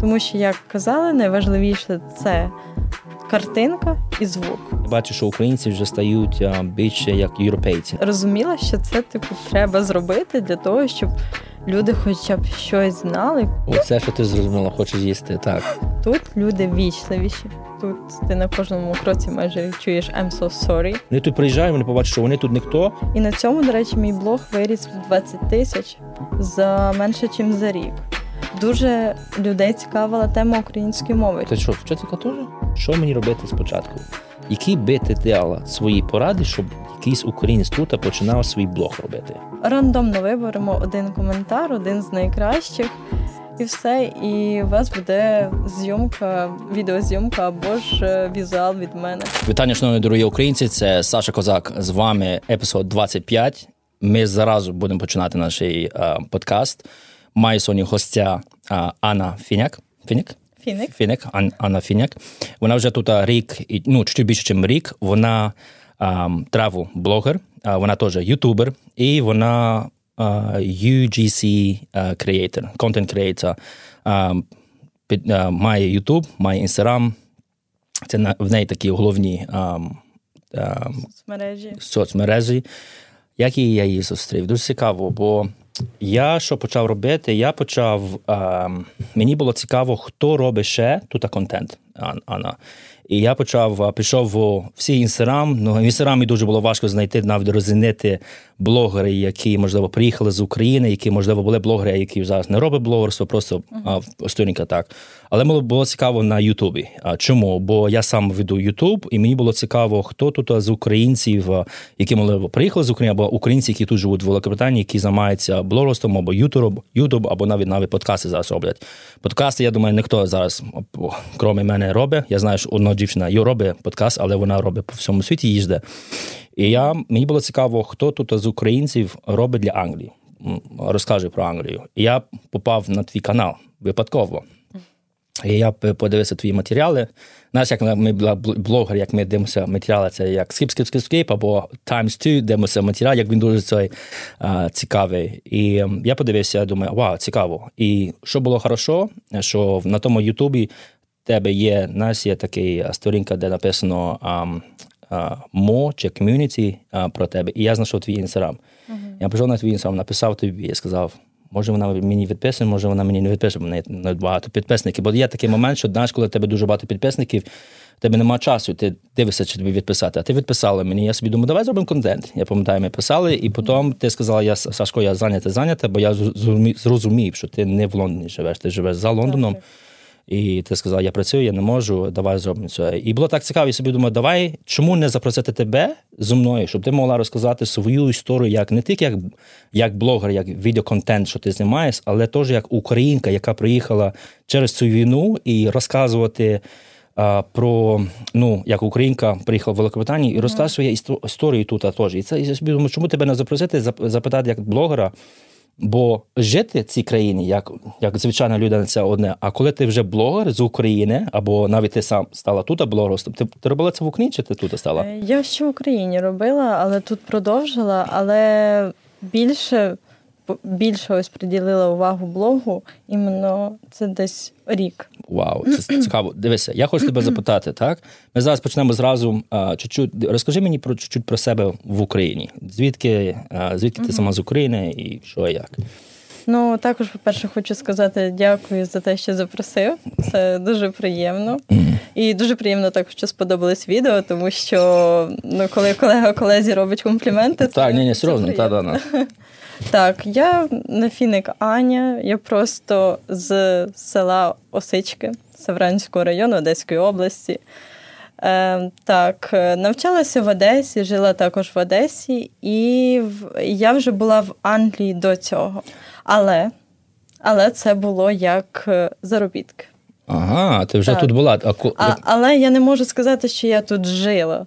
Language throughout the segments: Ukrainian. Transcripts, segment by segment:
Тому що, як казали, найважливіше це картинка і звук. Бачу, що українці вже стають більше як європейці. Розуміла, що це типу треба зробити для того, щоб люди, хоча б щось знали. Оце, що ти зрозуміла, хочеш їсти. Так тут люди вічливіші. Тут ти на кожному кроці майже чуєш «I'm so sorry». Вони тут приїжджають, вони побачать, що вони тут ніхто. І на цьому, до речі, мій блог виріс в 20 тисяч за менше, ніж за рік. Дуже людей цікавила тема української мови. Ти що, вчителька теж? Що мені робити спочатку? Які би ти дала свої поради, щоб якийсь українець тут починав свій блог робити? Рандомно виберемо один коментар, один з найкращих. І все, і у вас буде зйомка, відеозйомка або ж е, візуал від мене. Вітання, шановні дорогі українці. Це Саша Козак з вами, епізод 25. Ми зараз будемо починати наш а, подкаст. Маю сьогодні гостя Анна Фіняк. Фіняк? Фіник. Фіник, Ан, Анна Фіняк. Вона вже тут рік, ну, чуть більше, ніж рік. Вона траву блогер, вона теж ютубер, і вона UGC creator, content creator. Має YouTube, має Instagram. Це в неї такі головні соцмережі. соцмережі. Як і я її зустрів? Дуже цікаво, бо я що почав робити? Я почав. Мені було цікаво, хто робить ще тут контент. Анна. І я почав пішов у всі інстаграм. Ну в інстаграмі дуже було важко знайти навіть розінити блогери, які можливо приїхали з України, які можливо були блогери, які зараз не роблять блогерство, просто uh-huh. а, сторінка так. Але мені було цікаво на Ютубі. Чому? Бо я сам веду Ютуб, і мені було цікаво, хто тут з українців, які можливо приїхали з України, або українці, які тут живуть в Великобританії, які займаються блогерством, або Ютуб, Ютуб, або навіть навіть подкасти зараз роблять. Подкасти, я думаю, ніхто зараз, крім мене, робить. Я знаю, що одна дівчина робить подкаст, але вона робить по всьому світі їжде. І я мені було цікаво, хто тут з українців робить для Англії. Розкаже про Англію. І я попав на твій канал випадково. І я подивився твої матеріали. Знаєш, як ми блогер, як ми дивимося матеріали, це як skip, skip, skip, skip, або times 2, дивимося матеріал, як він дуже цей, а, цікавий. І я подивився, я думаю, вау, цікаво. І що було хорошо, що на тому Ютубі тебе є, нас є така сторінка, де написано мо чи community про тебе, і я знайшов твій інстаграм. Uh-huh. Я прийшов на твій інстаграм, написав тобі і сказав, може вона мені відписує, може вона мені не відписує, бо не багато підписників. Бо є такий момент, що знаєш, коли тебе дуже багато підписників, в тебе немає часу, ти дивишся, чи тобі відписати. А ти відписала мені. Я собі думаю, давай зробимо контент. Я пам'ятаю, ми писали, і потім ти сказала, я Сашко, я зайнята, зайнята, бо я зрозумів, що ти не в Лондоні живеш, ти живеш за Лондоном. І ти сказав, я працюю, я не можу, давай зробимо це. І було так цікаво, я собі думаю, давай чому не запросити тебе зі мною, щоб ти могла розказати свою історію, як не тільки як як блогер, як відеоконтент, що ти знімаєш, але теж як українка, яка приїхала через цю війну і розказувати. Про ну як українка приїхала в Великобританію і розказує свою історію тут теж. І це я собі думаю, чому тебе не запросити, запитати як блогера, Бо жити в цій країні, як як звичайна людина, це одне. А коли ти вже блогер з України, або навіть ти сам стала тут блогером, ти, ти робила це в Україні, чи ти тут стала? Е, я ще в Україні робила, але тут продовжила. Але більше більше ось приділила увагу блогу, іменно це десь рік. Вау, це цікаво. Дивися, я хочу тебе запитати, так? Ми зараз почнемо зразу. А, чуть-чуть. Розкажи мені про чуть-чуть про себе в Україні. Звідки а, звідки ти сама з України і що як? Ну, також, по-перше, хочу сказати дякую за те, що запросив. Це дуже приємно. І дуже приємно також, що сподобалось відео, тому що ну, коли колега колезі робить компліменти, так, ні, ні, серйозно, та, да. Так, я нафіник Аня, я просто з села Осички Савранського району Одеської області. Е, Так, навчалася в Одесі, жила також в Одесі, і в, я вже була в Англії до цього. Але але це було як е, заробітки. Ага, ти вже так. тут була. А, а, Але я не можу сказати, що я тут жила.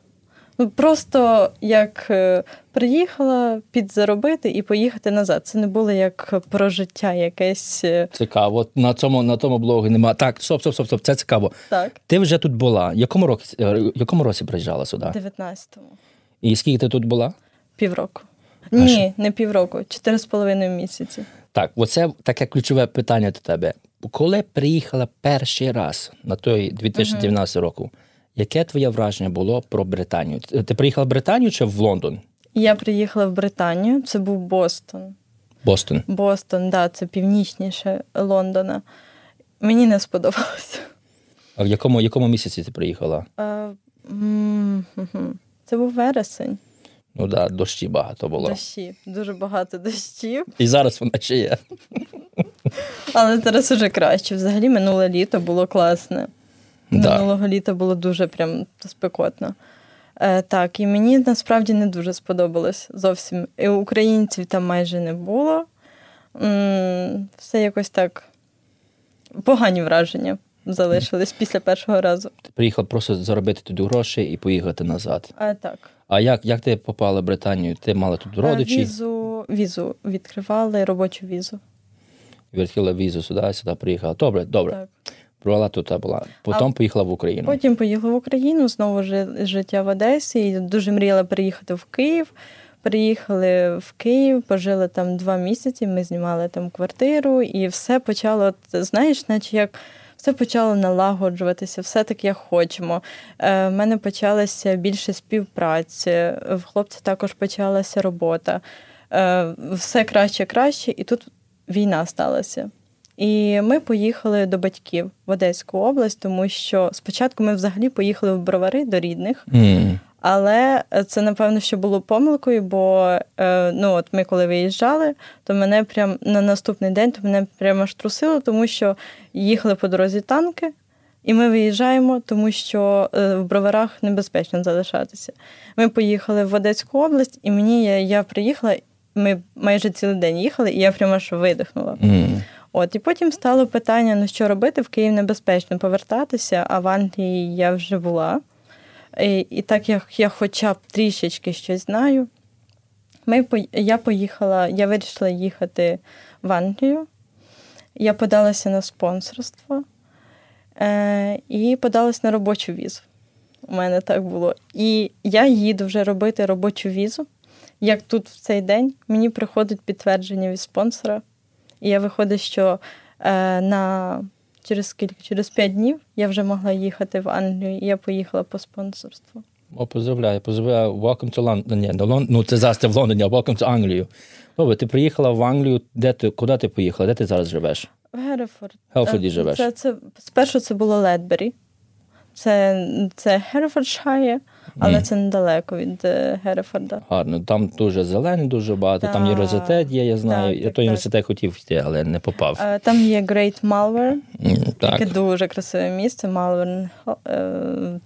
Ну, Просто як е, приїхала підзаробити і поїхати назад. Це не було як про життя якесь. Е, цікаво. На цьому на тому блогу немає. Так, стоп, стоп, стоп, стоп, це цікаво. Так. Ти вже тут була. Якому році е, якому році приїжджала сюди? 19-му. І скільки ти тут була? Півроку. А Ні, що? не півроку, чотири з половиною місяці. Так, оце таке ключове питання до тебе. коли приїхала перший раз на той 2019 року, яке твоє враження було про Британію? Ти приїхала в Британію чи в Лондон? Я приїхала в Британію, це був Бостон. Бостон. Бостон, да, це північніше Лондона. Мені не сподобалося. А в якому якому місяці ти приїхала? А, це був вересень. Ну так, да, дощі багато було. Дощі, дуже багато дощів. І зараз вона ще є. Але зараз уже краще. Взагалі, минуле літо було класне. Да. Минулого літа було дуже прям спекотно. Е, Так, і мені насправді не дуже сподобалось зовсім. І Українців там майже не було. М, Все якось так погані враження залишились після першого разу. Ти приїхав просто заробити туди гроші і поїхати назад. А, Так. А як як ти попала в Британію? Ти мала тут родичі? Візу візу відкривали робочу візу. Відкрила візу сюди, сюди приїхала. Добре, добре. Так. Провела тут була. Потім а поїхала в Україну. Потім поїхала в Україну, знову життя в Одесі. І Дуже мріяла приїхати в Київ. Приїхали в Київ, пожили там два місяці. Ми знімали там квартиру, і все почало, знаєш, наче як все почало налагоджуватися, все таки як хочемо. Е, В мене почалася більше співпраці, в хлопця також почалася робота. Е, Все краще, краще, і тут війна сталася. І ми поїхали до батьків в Одеську область, тому що спочатку ми взагалі поїхали в бровари до рідних. Mm. Але це напевно що було помилкою, бо е, ну от ми коли виїжджали, то мене прям на наступний день то мене прямо аж трусило, тому що їхали по дорозі танки, і ми виїжджаємо, тому що е, в броварах небезпечно залишатися. Ми поїхали в Одеську область, і мені я, я приїхала. Ми майже цілий день їхали, і я прямо аж видихнула. Mm. От і потім стало питання: ну що робити в Київ небезпечно повертатися, а в Англії я вже була. І, і так як я хоча б трішечки щось знаю, ми, я поїхала, я вирішила їхати в Англію. Я подалася на спонсорство е, і подалася на робочу візу. У мене так було. І я їду вже робити робочу візу. Як тут в цей день мені приходить підтвердження від спонсора, і я виходить, що е, на через скільки? Через п'ять днів я вже могла їхати в Англію, і я поїхала по спонсорству. О, поздравляю, поздравляю. Welcome to London. Ні, до Лон... Ну, це зараз ти в Лондоні, а welcome to Англію. Добре, ти приїхала в Англію. Де ти, Куди ти поїхала? Де ти зараз живеш? В Герефорд. Герефорді живеш? Це, це, Спершу це було Ледбері. Це це Герефордшайр, але mm. це недалеко від е, Герефорда. Гарно. Там дуже зелений, дуже багато. Так. Там університет є, я знаю. Так, я той університет хотів йти, але не попав. Е, там є Great Malvern, mm, яке дуже красиве місце. Малверн,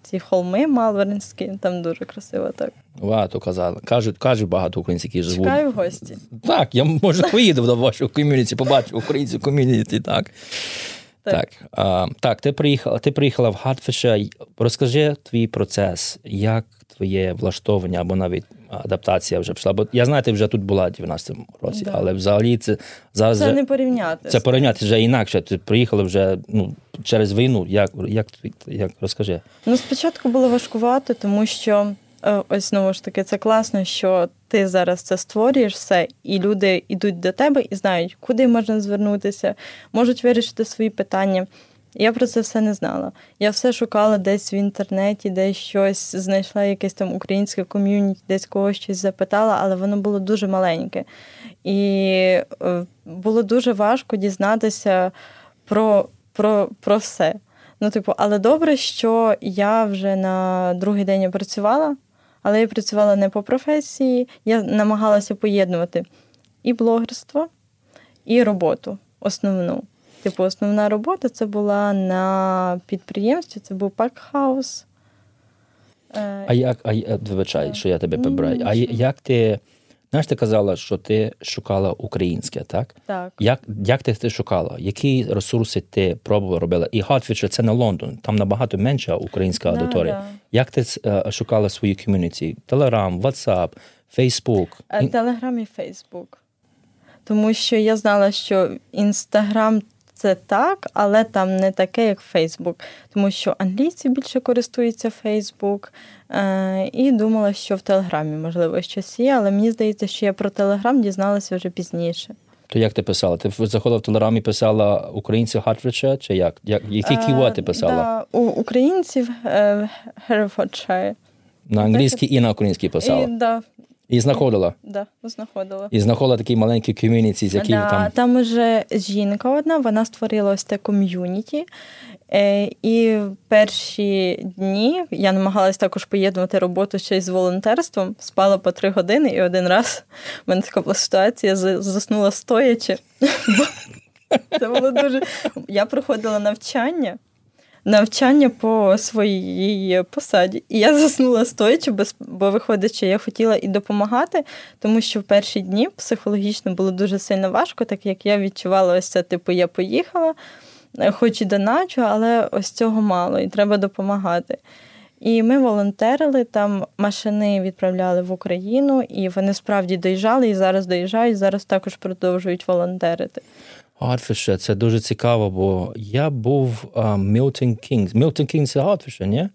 ці холми Малвернські, там дуже красиво так. Багато казали. Кажуть, кажуть багато українців, які живуть. Чекаю в гості. Так, я може поїду до вашого ком'юніті, побачу українців ком'юніті, так. Так, а, так, ти приїхала, ти приїхала в Гартфіше. Розкажи твій процес, як твоє влаштовування або навіть адаптація вже пішла. Бо я знаю, ти вже тут була в 19-му році, да. але взагалі це зараз. Це не порівняти. Це порівняти вже інакше. Ти приїхала вже ну, через війну. Як як, як розкажи? Ну, спочатку було важкувати, тому що. Е, ось знову ж таки, це класно, що ти зараз це створюєш все, і люди йдуть до тебе і знають, куди можна звернутися, можуть вирішити свої питання. Я про це все не знала. Я все шукала десь в інтернеті, десь щось знайшла якесь там українське ком'юніті, десь когось щось запитала, але воно було дуже маленьке. І е, було дуже важко дізнатися про, про, про все. Ну, типу, але добре, що я вже на другий день працювала але я працювала не по професії, я намагалася поєднувати і блогерство, і роботу основну. Типу, основна робота це була на підприємстві, це був пакхаус. А як, а вибачай, що я тебе побираю. А як ти Знаєш, ти казала, що ти шукала українське, так? Так. Як як ти ти шукала? Які ресурси ти пробувала робила? І Хатфічер це не Лондон, там набагато менша українська аудиторія. Да, да. Як ти е, шукала свої ком'юніті? Телеграм, Ватсап, Фейсбук? Телеграм і Фейсбук. Тому що я знала, що Інстаграм це так, але там не таке, як Фейсбук, тому що англійці більше користуються Фейсбук. І думала, що в Телеграмі, можливо, щось є, але мені здається, що я про Телеграм дізналася вже пізніше. То як ти писала? Ти заходила в телерамі, писала українців Хартфордшир, чи як? як які Е, ківа ти писала? Да, у українців е, На англійській і на українській писала. І, да, І знаходила. да, знаходила. І знаходила такі маленькі ком'юніті, з які да, там. там уже жінка одна, вона створила ось те ком'юніті. Е, і в перші дні я намагалась також поєднувати роботу ще й з волонтерством. Спала по три години, і один раз в мене така була ситуація, заснула стоячи. Це було дуже. Я проходила навчання. Навчання по своїй посаді. І я заснула стоячи, бо виходить, що я хотіла і допомагати, тому що в перші дні психологічно було дуже сильно важко, так як я відчувала ось це, типу, я поїхала, е, хоч і доначу, але ось цього мало, і треба допомагати. І ми волонтерили, там машини відправляли в Україну, і вони справді доїжджали і зараз доїжджають, зараз також продовжують волонтерити. Хартфордшир, це дуже цікаво, бо я був Мілтон Кінгс. Мілтон Кінгс це Хартфордшир, ні?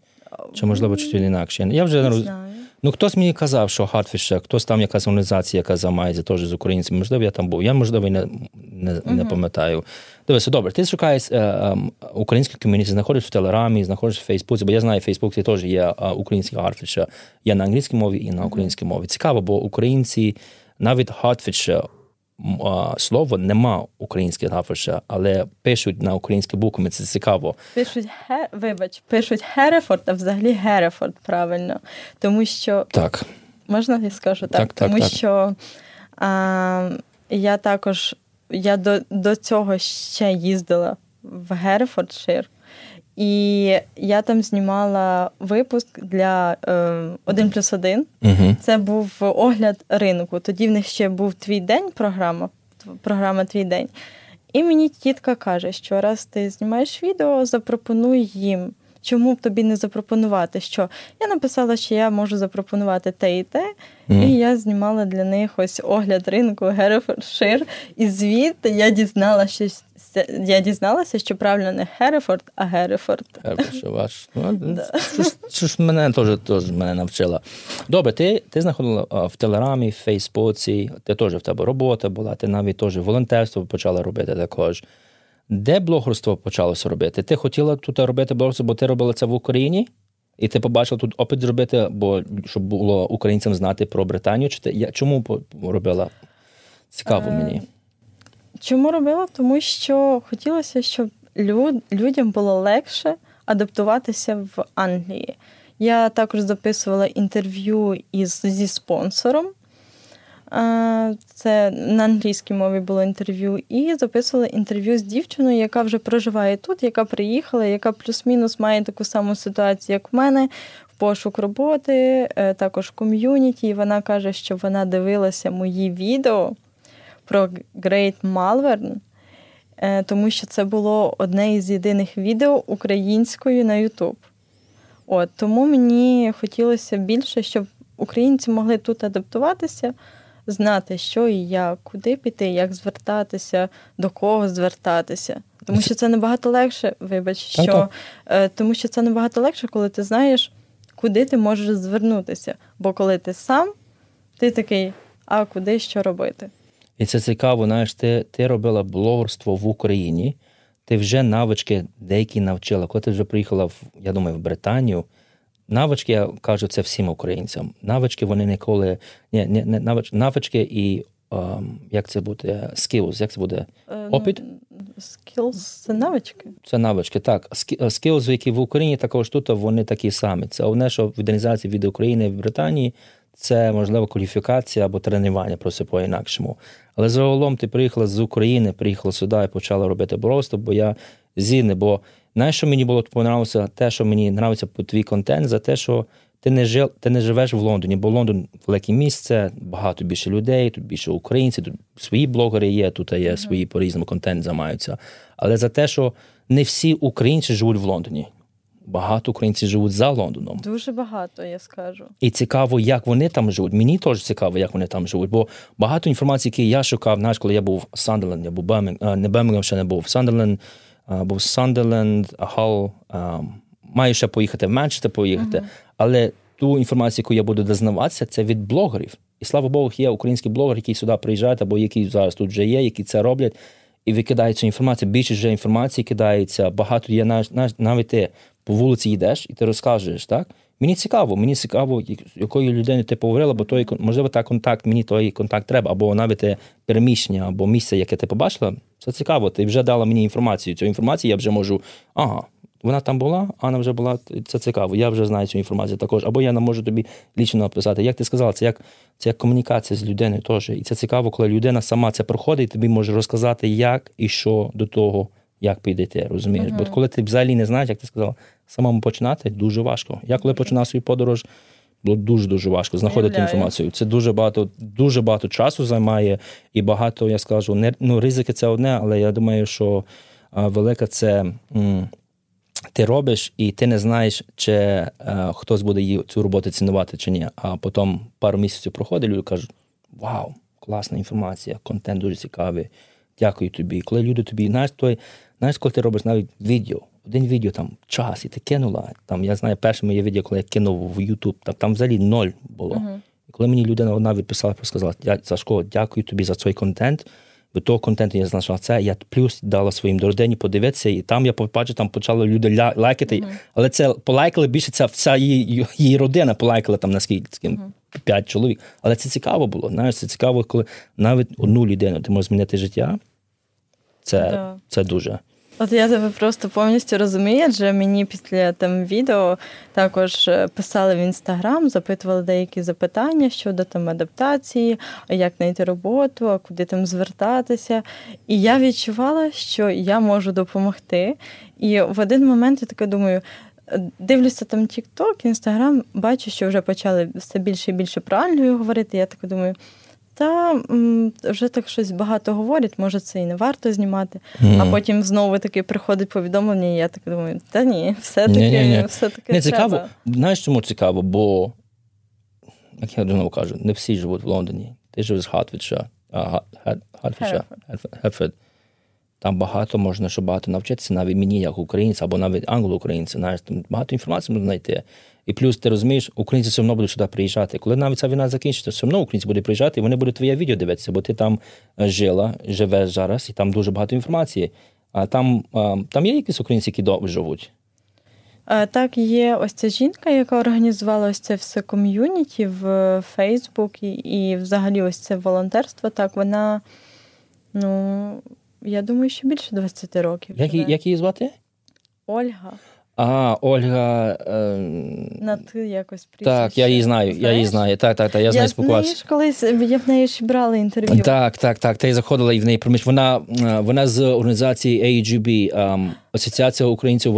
Чи можливо чуть інакше? Я вже не роз... знаю. Ну, хтось мені казав, що Хартфордшир, хтось там якась організація, яка займається теж з українцями. Можливо, я там був. Я, можливо, не, не, не пам'ятаю. Дивися, добре, ти шукаєш е, е, українські ком'юніті, знаходиш в Телеграмі, знаходиш в Фейсбуці, бо я знаю, в Фейсбуці теж є е, український Хартфордшир. Є на англійській мові і на українській мові. Цікаво, бо українці, навіть а, слово нема українське Хартфордшир, але пишуть на українські букви, це цікаво. Пишуть Хе, вибач, пишуть Херефорд, а взагалі Герефорд правильно. Тому що Так. можна я скажу так? Так, так, тому так. що а, я також я до, до цього ще їздила в Герефордшир. І я там знімала випуск для е, 1 плюс 1. Угу. Це був огляд ринку. Тоді в них ще був твій день програма, програма Твій день. І мені тітка каже, що раз ти знімаєш відео, запропонуй їм. Чому б тобі не запропонувати? Що я написала, що я можу запропонувати те і те, Мгм. і я знімала для них ось огляд ринку Герефордшир. І звідти я дізналася, я дізналася, що правильно не Герефорд, а Герефорд. Що. Ну, що, ж- мене теж, теж мене навчила. Добре, ти, ти знаходила в Телеграмі, в Фейсбуці, ти теж в тебе робота була, ти навіть теж волонтерство почала робити також. Де блогерство почалося робити? Ти хотіла тут робити блогерство, бо ти робила це в Україні? І ти побачила тут опит зробити, бо щоб було українцям знати про Британію? Чи ти я чому робила? Цікаво Е, мені. Чому робила? Тому що хотілося, щоб люд, людям було легше адаптуватися в Англії. Я також записувала інтерв'ю із, зі спонсором. Це на англійській мові було інтерв'ю, і записувала інтерв'ю з дівчиною, яка вже проживає тут, яка приїхала, яка плюс-мінус має таку саму ситуацію, як в мене, в пошук роботи, е, також ком'юніті. І вона каже, що вона дивилася мої відео про Great Malvern, е, тому що це було одне із єдиних відео українською на YouTube. От, тому мені хотілося більше, щоб українці могли тут адаптуватися, знати, що і як, куди піти, як звертатися, до кого звертатися. Тому що це набагато легше, вибач, що е, тому що це набагато легше, коли ти знаєш, куди ти можеш звернутися. Бо коли ти сам, ти такий, а куди що робити? І це цікаво, знаєш, ти, ти робила блогерство в Україні, ти вже навички деякі навчила. Коли ти вже приїхала, в, я думаю, в Британію, навички, я кажу це всім українцям. Навички вони ніколи. Ні, ні, навич, навички і ем, як це буде, skills, як це буде? Е, Опит? Skills – це навички. Це навички. Так, Ски- skills, які в Україні також тут вони такі самі. Це одне, що в організації від України в Британії це можливо кваліфікація або тренування, просто по-інакшому. Але загалом ти приїхала з України, приїхала сюди і почала робити просто, бо я згідний, бо знаєш, що мені було понравилося, те, що мені по твій контент, за те, що ти не жив, ти не живеш в Лондоні, бо Лондон велике місце, багато більше людей, тут більше українців, тут свої блогери є, тут є свої по різному контент займаються. Але за те, що не всі українці живуть в Лондоні. Багато українців живуть за Лондоном. Дуже багато, я скажу. І цікаво, як вони там живуть. Мені теж цікаво, як вони там живуть. Бо багато інформації, які я шукав, знаєш, коли я був в Сандерленд, я був Бемінг, не Бемінгем ще не був. Сандерленд, був Сандерленд, Хал. Маю ще поїхати в Манчестер поїхати. Але ту інформацію, яку я буду дізнаватися, це від блогерів. І слава Богу, є український блогер, який сюди приїжджає, або які зараз тут вже є, які це роблять, і викидають цю інформацію. Більше вже інформації кидається, багато є навіть ти по вулиці йдеш і ти розкажеш, так? Мені цікаво, мені цікаво, якою людиною ти поговорила, бо той, можливо, та контакт, мені той контакт треба, або навіть переміщення, або місце, яке ти побачила, це цікаво. Ти вже дала мені інформацію. Цю інформацію я вже можу. Ага, вона там була, Анна вже була, це цікаво. Я вже знаю цю інформацію також. Або я можу тобі лічно написати. Як ти сказала, це як це як комунікація з людиною теж. І це цікаво, коли людина сама це проходить, і тобі може розказати, як і що до того, як підійти. Розумієш? Uh-huh. Бо коли ти взагалі не знаєш, як ти сказала, самому починати дуже важко. Я коли починав свою подорож, було дуже дуже важко знаходити Уявляю. інформацію. Це дуже багато, дуже багато часу займає, і багато я скажу, не ну ризики це одне, але я думаю, що а, велика це. М- ти робиш, і ти не знаєш, чи е, хтось буде її цю роботу цінувати чи ні. А потім пару місяців проходить, люди кажуть: Вау, класна інформація, контент дуже цікавий. Дякую тобі. Коли люди тобі, знаєш, той, знаєш, коли ти робиш навіть відео, один відео там час, і ти кинула. Там я знаю, перше моє відео, коли я кинув в YouTube, там там взагалі ноль було. Uh-huh. І коли мені людина одна відписала, сказала, Сашко, дякую тобі за цей контент. До того контенту я знайшла це. Я плюс дала своїм родині подивитися, і там я побачив, там почали люди ля- лайкати. Uh-huh. Але це полайкали більше ця вся її її родина полайкала там наскільки uh-huh. п'ять чоловік. Але це цікаво було. Знаєш, це цікаво, коли навіть одну людину ти можеш змінити життя. Це. Це дуже. От я тебе просто повністю розумію, адже мені після там відео також е, писали в інстаграм, запитували деякі запитання щодо там адаптації, як знайти роботу, а куди там звертатися. І я відчувала, що я можу допомогти. І в один момент я така думаю. Дивлюся там TikTok, Instagram, бачу, що вже почали все більше і більше Англію говорити. Я так думаю, та вже так щось багато говорять, може це і не варто знімати. Mm. А потім знову таки приходить повідомлення, і я так думаю, та ні, все-таки все-таки. Не цікаво. Знаєш, чому цікаво? Бо, як я давно кажу, не всі живуть в Лондоні. Ти живеш з Хатфідша, Хатфід. Там багато можна, що багато навчитися, навіть мені, як українця, або навіть англо-українця, знаєш, там багато інформації можна знайти. І плюс ти розумієш, українці все одно будуть сюди приїжджати. Коли навіть ця війна закінчиться, все одно українці будуть приїжджати, і вони будуть твоє відео дивитися, бо ти там е, жила, живеш зараз, і там дуже багато інформації. А там там є якісь українці, які довго живуть? Так, є ось ця жінка, яка організувала ось це все ком'юніті в Фейсбук і, і взагалі ось це волонтерство. Так, вона, ну, я думаю, що більше 20 років. Як, як її звати? Ольга. А, Ольга. Е... На ти якось прізвище. Так, я її знаю. Знаєш? Я її знаю. Так, так, так. Я з нею спілкувався. ж колись я в неї ж брала інтерв'ю. Так, так, так. Та й заходила і в неї проміж. Вона е, вона з організації AGB, um, Асоціація українців в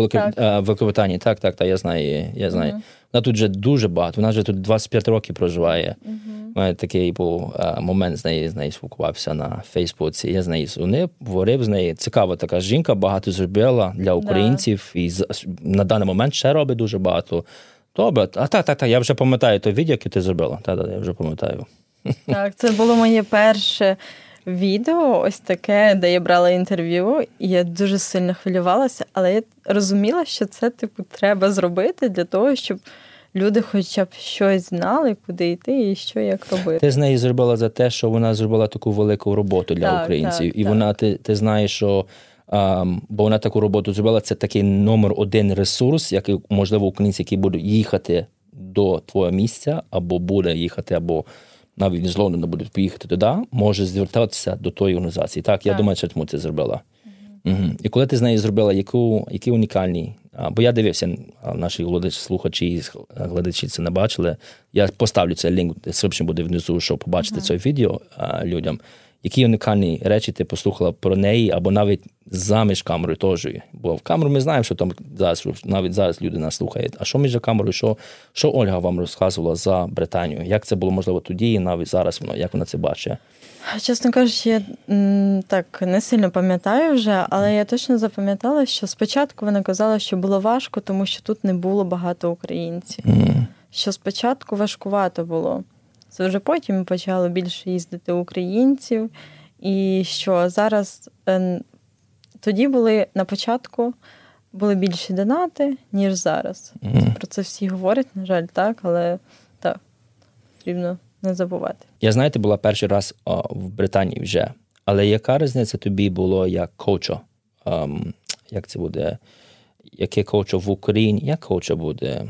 Великобританії. Так, так, так, я знаю. Я знаю. Uh-huh. Вона тут вже дуже багато. Вона вже тут 25 років проживає. У мене такий був а, момент з нею з нею спілкувався на Фейсбуці. Я з нею вони говорив з нею. Цікава така жінка, багато зробила для українців і на даний момент ще робить дуже багато. Добре, а так, так, так. Я вже пам'ятаю той відео, яке ти зробила. Так, так, я вже пам'ятаю. Так, це було моє перше відео, ось таке, де я брала інтерв'ю, і я дуже сильно хвилювалася, але я розуміла, що це типу треба зробити для того, щоб люди хоча б щось знали, куди йти і що як робити. Ти з нею зробила за те, що вона зробила таку велику роботу для так, українців, так, і так. вона ти, ти знаєш, що. Um, бо вона таку роботу зробила. Це такий номер один ресурс, який можливо українці, які будуть їхати до твого місця, або буде їхати, або навіть з Лондона будуть поїхати туди, може звертатися до тої організації. Так, так. я думаю, що тому це зробила. Угу. І коли ти з нею зробила, яку, які унікальні Бо я дивився, наші слухачі і глядачі це не бачили. Я поставлю цей лінк, description буде внизу, щоб побачити uh-huh. це відео людям. Які унікальні речі ти послухала про неї, або навіть заміж камерою теж. Бо в камеру ми знаємо, що там зараз навіть зараз люди нас слухають. А що між камерою, що що Ольга вам розказувала за Британію? Як це було можливо тоді, і навіть зараз воно, як вона це бачить? Чесно кажучи, я так не сильно пам'ятаю вже, але я точно запам'ятала, що спочатку вона казала, що було важко, тому що тут не було багато українців. Mm. Що спочатку важкувато було. Це вже потім почало більше їздити українців, і що зараз е, тоді були на початку були більші донати, ніж зараз. Mm. Про це всі говорять, на жаль, так, але так, потрібно не забувати. Я знаєте, була перший раз о, в Британії вже. Але яка різниця тобі було як коучо? Um, як це буде? Яке коучо в Україні? Як коучо буде?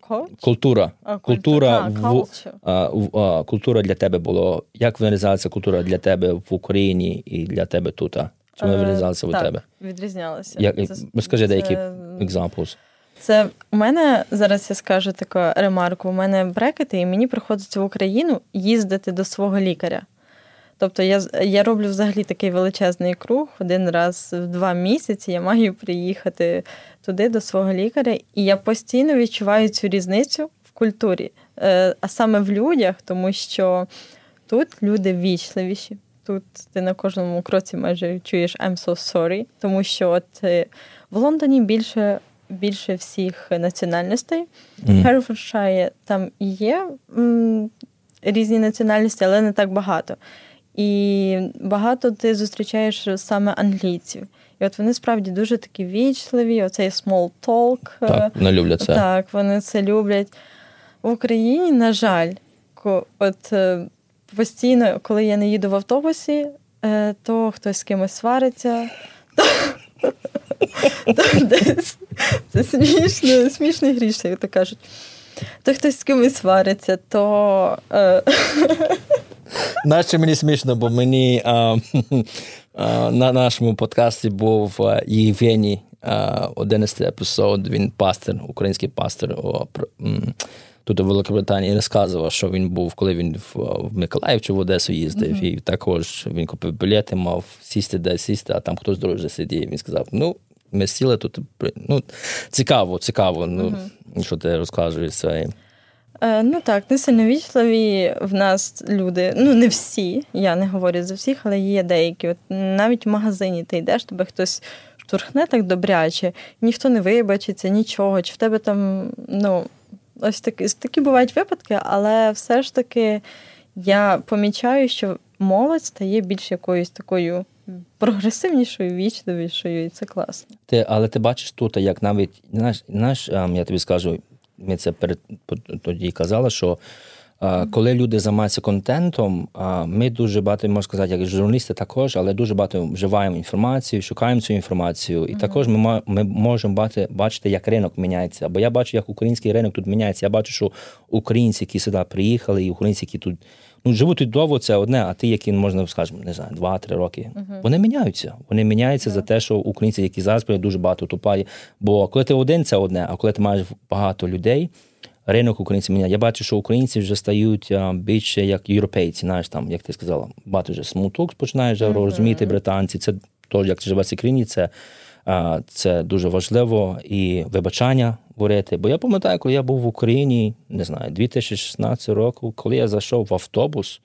Коуч? Культура. А, Культура, а, в, а, в- а, культура для тебе було. Як вирізалася культура для тебе в Україні і для тебе тут? Чому Е, вирізалася у так, тебе? Відрізнялося. Як, Це- розкажи деякі це- examples. Це у мене зараз я скажу таку ремарку. У мене брекети, і мені приходиться в Україну їздити до свого лікаря. Тобто я, я роблю взагалі такий величезний круг. Один раз в два місяці я маю приїхати туди до свого лікаря, і я постійно відчуваю цю різницю в культурі, Е, а саме в людях, тому що тут люди вічливіші. Тут ти на кожному кроці майже чуєш I'm so sorry, тому що от е, в Лондоні більше, більше всіх національностей. Мгм. Херфордшає там є м, різні національності, але не так багато. І багато ти зустрічаєш саме англійців. І от вони справді дуже такі вічливі, оцей small talk. е, Так, не люблять це. так, вони це люблять. В Україні, на жаль, от е, постійно, коли я не їду в автобусі, е, то хтось з кимось свариться. Це? Смішно, смішний гріш, як то кажуть. То хтось з кимось свариться, то е, Наче мені смішно, бо мені а, а, на нашому подкасті був а, Євгеній, 11 епізод, він пастир, український пастир о, про- м, тут у Великобританії, і розказував, що він був, коли він в, в Миколаїв чи в Одесу їздив, і також він купив білети, мав сісти де сісти, а там хтось друже сидів. Він сказав: ну, ми сіли тут. Ну, цікаво, цікаво. Ну, що ти розказуєш своє. Е, Ну так, не сильно вічливі в нас люди. Ну, не всі, я не говорю за всіх, але є деякі. От навіть в магазині ти йдеш, тебе хтось штурхне так добряче, ніхто не вибачиться, нічого. Чи в тебе там, ну, ось такі, такі бувають випадки, але все ж таки я помічаю, що молодь стає більш якоюсь такою прогресивнішою, вічливішою, і це класно. Ти, але ти бачиш тут, як навіть знаєш, знаєш, ем, я тобі скажу, ми це перед тоді казали, що е, коли люди займаються контентом, е, ми дуже багато можна сказати, як журналісти також, але дуже багато вживаємо інформацію, шукаємо цю інформацію, і також ми, ми можемо бачити, бачити, як ринок міняється. Бо я бачу, як український ринок тут міняється. Я бачу, що українці, які сюди приїхали, і українці, які тут ну, живуть тут довго, це одне, а ті, які можна скажімо, не знаю, два-три роки, вони міняються. Вони міняються за те, що українці, які зараз приїдуть, дуже багато тупає. Бо коли ти один, це одне, а коли ти маєш багато людей. Ринок українців міняє. Я бачу, що українці вже стають а, більше як європейці, знаєш, там, як ти сказала, багато вже смуток починаєш вже розуміти британці. Це то, як ти живеш в країні, це, а, це дуже важливо і вибачання говорити. Бо я пам'ятаю, коли я був в Україні, не знаю, 2016 року, коли я зайшов в автобус,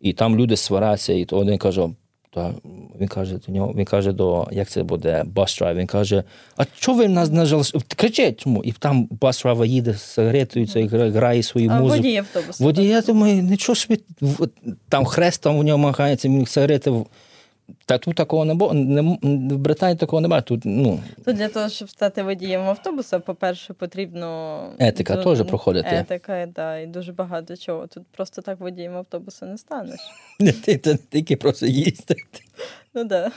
і там люди сваряться, і то один каже. Та він каже до нього, він каже до як це буде bus driver, Він каже: А чого ви нас не жалиш? Кричить чому? І там bus driver їде з сигаретою, це гра- грає свою А музику. водій автобусу. Водій, я думаю, нічого собі там хрест там у нього махається, він сигарети. Та тут такого не було. Не, в Британії такого немає. Тут ну То для того, щоб стати водієм автобуса, по-перше, потрібно Етика ду- теж проходити. Етика, да, і дуже багато чого. Тут просто так водієм автобуса не станеш. не ти це не тільки просто їздити. Ну да.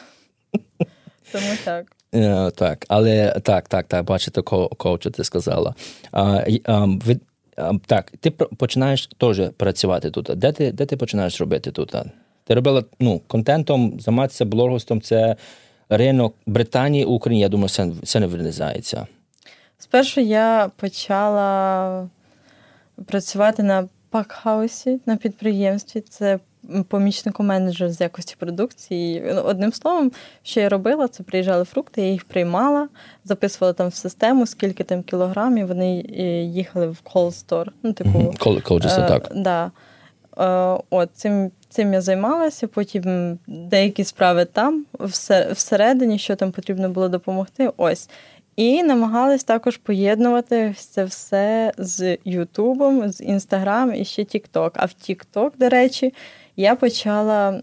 Тому так. Е, Так, але так, так, так, бачите, коучу ти сказала. А, а, ви, а, так, ти починаєш теж працювати тут. Де ти, де ти починаєш робити тут? Ти робила ну, контентом, займатися блогерством, це ринок Британії, Україні, я думаю, це, це не вирізається. Спершу я почала працювати на пакхаусі на підприємстві. Це помічником менеджера з якості продукції. Ну, Одним словом, що я робила, це приїжджали фрукти, я їх приймала, записувала там в систему, скільки там кілограмів. Вони е, їхали в store. Ну, типу, коучес, Е, так. Да. Е, От, цим, цим я займалася, потім деякі справи там, всередині, що там потрібно було допомогти. Ось. І намагалась також поєднувати це все з Ютубом, з Інстаграм і ще Тікток. А в Тікток, до речі, я почала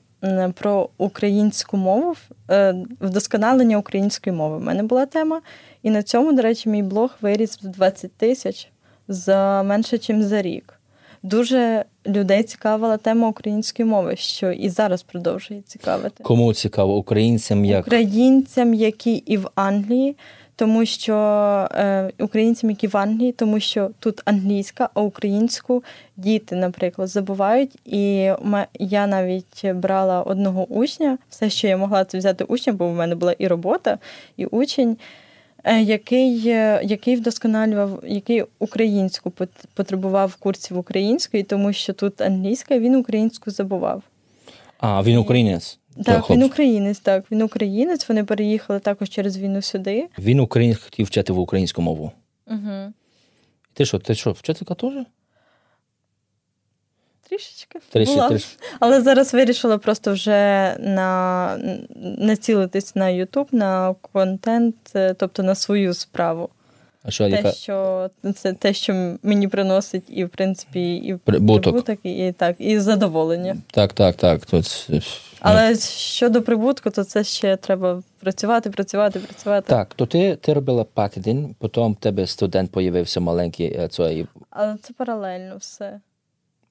про українську мову, е, вдосконалення української мови. У мене була тема. І на цьому, до речі, мій блог виріс в 20 тисяч за менше, ніж за рік. Дуже людей цікавила тема української мови, що і зараз продовжує цікавити. Кому цікаво? Українцям як українцям, які і в Англії, тому що е, українцям, які в Англії, тому що тут англійська, а українську діти, наприклад, забувають. І я навіть брала одного учня, все, що я могла, це взяти учня, бо в мене була і робота, і учень. Е, який е, який вдосконалював, який українську потребував курсів української, тому що тут англійська, він українську забував. А він українець? Так, він українець, так. Він українець. Вони переїхали також через війну сюди. Він українець хотів вчити в українську мову. Угу. Ти що, ти що, вчителька теж? Трішечки. Трішки, була. трішки. Але зараз вирішила просто вже на націлитись на YouTube, на контент, е, тобто на свою справу. А що, Те, яка... що це те, що мені приносить, і в принципі, і прибуток, прибуток і так, і задоволення. Так, так, так. Тут... Але щодо прибутку, то це ще треба працювати, працювати, працювати. Так, то ти ти робила пакетинг, потім в тебе студент появився маленький. Е, цей... Але це паралельно все.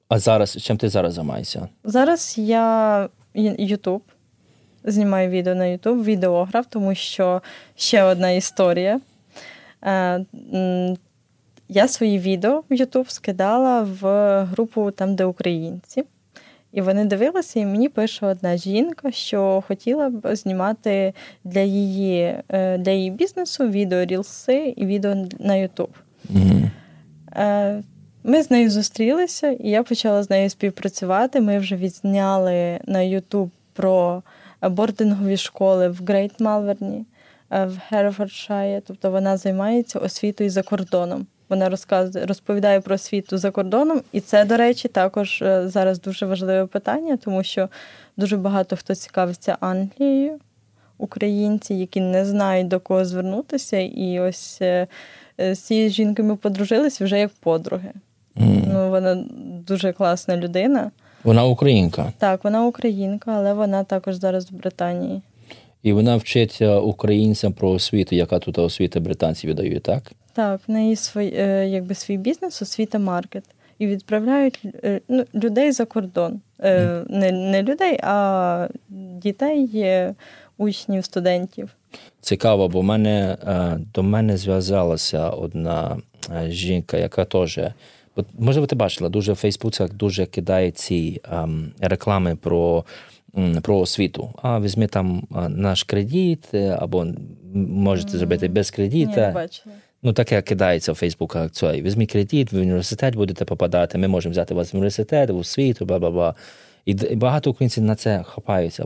А зараз чим ти зараз займаєшся? Зараз я Ютуб. Знімаю відео на Ютуб, відеограф, тому що ще одна історія. Е, я свої відео в Ютуб скидала в групу там, де українці. І вони дивилися, і мені пише одна жінка, що хотіла б знімати для її е, для її бізнесу відео рілси і відео на Ютуб. Mm-hmm. Ми з нею зустрілися, і я почала з нею співпрацювати. Ми вже відзняли на Ютуб про бордингові школи в Грейт Малверні, е, в Херефордшайрі. Тобто вона займається освітою за кордоном. Вона розказує, розповідає про освіту за кордоном, і це, до речі, також е, зараз дуже важливе питання, тому що дуже багато хто цікавиться Англією, українці, які не знають до кого звернутися, і ось е, з цією жінкою ми подружилися вже як подруги. Mm. Ну, Вона дуже класна людина. Вона українка. Так, вона українка, але вона також зараз в Британії. І вона вчить українцям про освіту, яка тут освіта британці видають, так? Так, в неї свій, е, якби свій бізнес, освіта маркет. І відправляють е, ну, людей за кордон. Mm. Не не людей, а дітей, учнів, студентів. Цікаво, бо мене, до мене зв'язалася одна жінка, яка теж Бо, можливо, ти бачила, дуже в Фейсбуці дуже кидає ці ем, реклами про про освіту. А візьми там наш кредит, е, або можете зробити без кредита. Бачила. Ну, таке кидається в Фейсбуках. Візьмі кредит, в університет будете попадати, ми можемо взяти вас в університет, в освіту, бла бла бла. І багато українців на це хапаються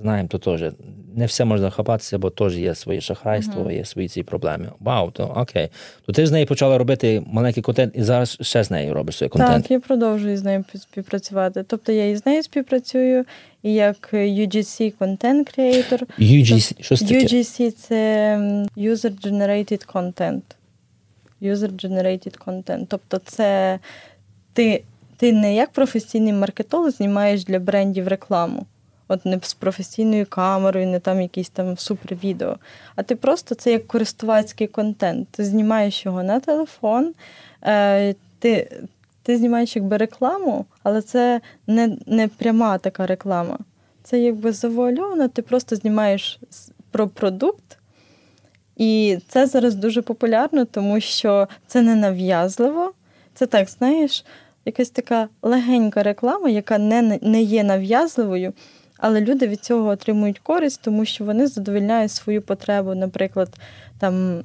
знаємо, то теж не все можна хапатися, бо теж є своє шахрайство, uh-huh. є свої ці проблеми. Вау, то окей. То ти з нею почала робити маленький контент, і зараз ще з нею робиш свій контент. Так, я продовжую з нею співпрацювати. Тобто я і з нею співпрацюю і як UGC контент creator. UGC, що це таке? UGC – це User Generated Content. User Generated Content. Тобто, це ти, ти не як професійний маркетолог знімаєш для брендів рекламу от не з професійною камерою, не там якийсь там супервідео. А ти просто це як користувацький контент. Ти знімаєш його на телефон, е, ти ти знімаєш якби рекламу, але це не не пряма така реклама. Це якби завуальовано, ти просто знімаєш про продукт. І це зараз дуже популярно, тому що це не нав'язливо. Це так, знаєш, якась така легенька реклама, яка не не є нав'язливою, але люди від цього отримують користь, тому що вони задовольняють свою потребу, наприклад, там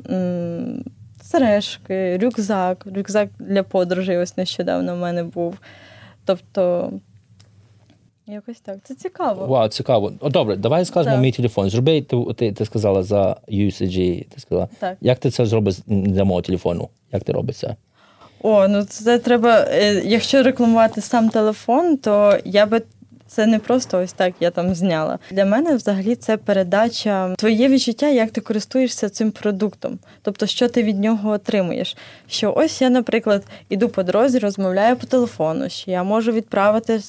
сережки, рюкзак, рюкзак для подорожей ось нещодавно в мене був. Тобто. Якось так. Це цікаво. Вау, цікаво. О, Добре, давай скажемо мій телефон. Зроби, ти, ти ти, сказала за UCG. Ти сказала. Так. Як ти це зробиш для мого телефону? Як ти робиш це? О, ну це треба. Е, якщо рекламувати сам телефон, то я би це не просто ось так я там зняла. Для мене взагалі це передача твоє відчуття, як ти користуєшся цим продуктом, тобто, що ти від нього отримуєш. Що ось я, наприклад, іду по дорозі, розмовляю по телефону, що я можу відправити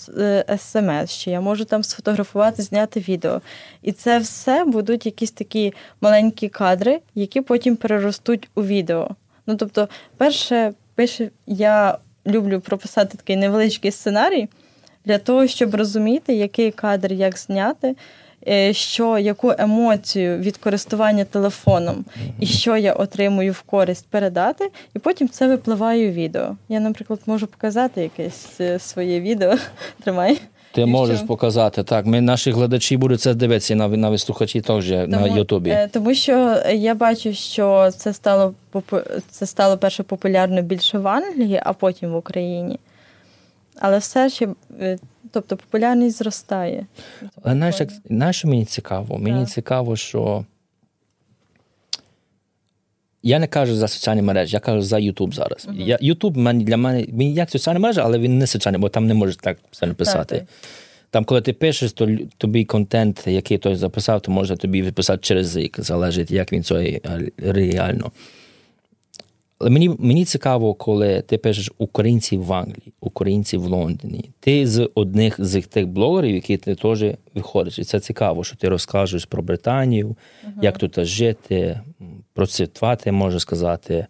смс, що я можу там сфотографувати, зняти відео. І це все будуть якісь такі маленькі кадри, які потім переростуть у відео. Ну тобто, перше пише я люблю прописати такий невеличкий сценарій для того, щоб розуміти, який кадр як зняти. Е, що яку емоцію від користування телефоном і що я отримую в користь передати, і потім це випливає у відео. Я, наприклад, можу показати якесь е, своє відео. Тримай. Ти і можеш що? показати так. Ми наші глядачі будуть це дивитися на навіть слухачі теж на Ютубі. Е, тому що я бачу, що це стало це стало перше популярно більше в Англії, а потім в Україні. Але все ще Тобто популярність зростає. Але знаєш, як, знаєш, що мені цікаво? Мені так. цікаво, що я не кажу за соціальні мережі, я кажу за Ютуб зараз. Uh-huh. Я, Ютуб для мене він як соціальна мережа, але він не соціальний, бо там не можеш так все написати. Так, там, коли ти пишеш, то тобі контент, який той записав, то може тобі виписати через рік, залежить, як він це реально. Але мені мені цікаво, коли ти пишеш українці в Англії, українці в Лондоні. Ти з одних з тих блогерів, які ти теж виходиш. І це цікаво, що ти розкажеш про Британію, uh-huh. як тут жити, процитувати, можна сказати,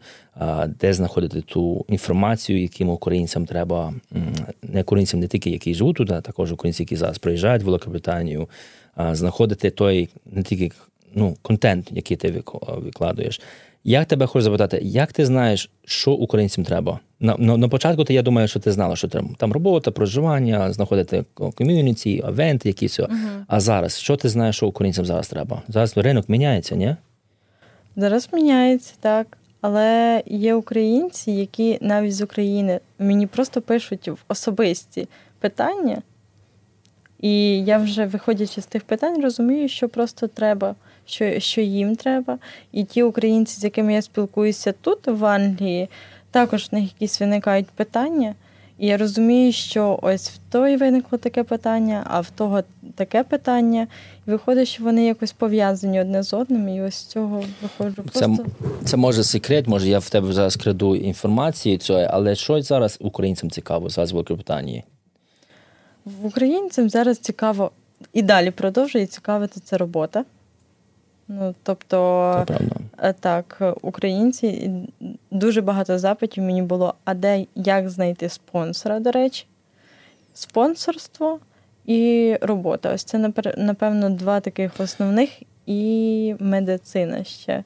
де знаходити ту інформацію, яким українцям треба, не українцям, не тільки які живуть тут, а також українці, які зараз приїжджають в Великобританію, знаходити той не тільки ну, контент, який ти викладуєш. Я тебе хочу запитати, як ти знаєш, що українцям треба? На на, на початку ти, я думаю, що ти знала, що треба там робота, проживання, знаходити ком'юніті, авенти, якісь. Uh-huh. А зараз що ти знаєш, що українцям зараз треба? Зараз ринок міняється, ні? Зараз міняється, так. Але є українці, які навіть з України мені просто пишуть в особисті питання, і я вже, виходячи з тих питань, розумію, що просто треба що що їм треба. І ті українці, з якими я спілкуюся тут, в Англії, також в них якісь виникають питання. І я розумію, що ось в той виникло таке питання, а в того таке питання. І виходить, що вони якось пов'язані одне з одним, і ось з цього виходжу. Просто... Це це може секрет, може я в тебе зараз краду інформацію, цього, але що зараз українцям цікаво зараз в Великобританії? Українцям зараз цікаво і далі продовжує цікавити це робота. Ну, тобто, е, так, українці дуже багато запитів мені було, а де як знайти спонсора, до речі, спонсорство і робота. Ось це, напевно, два таких основних і медицина ще.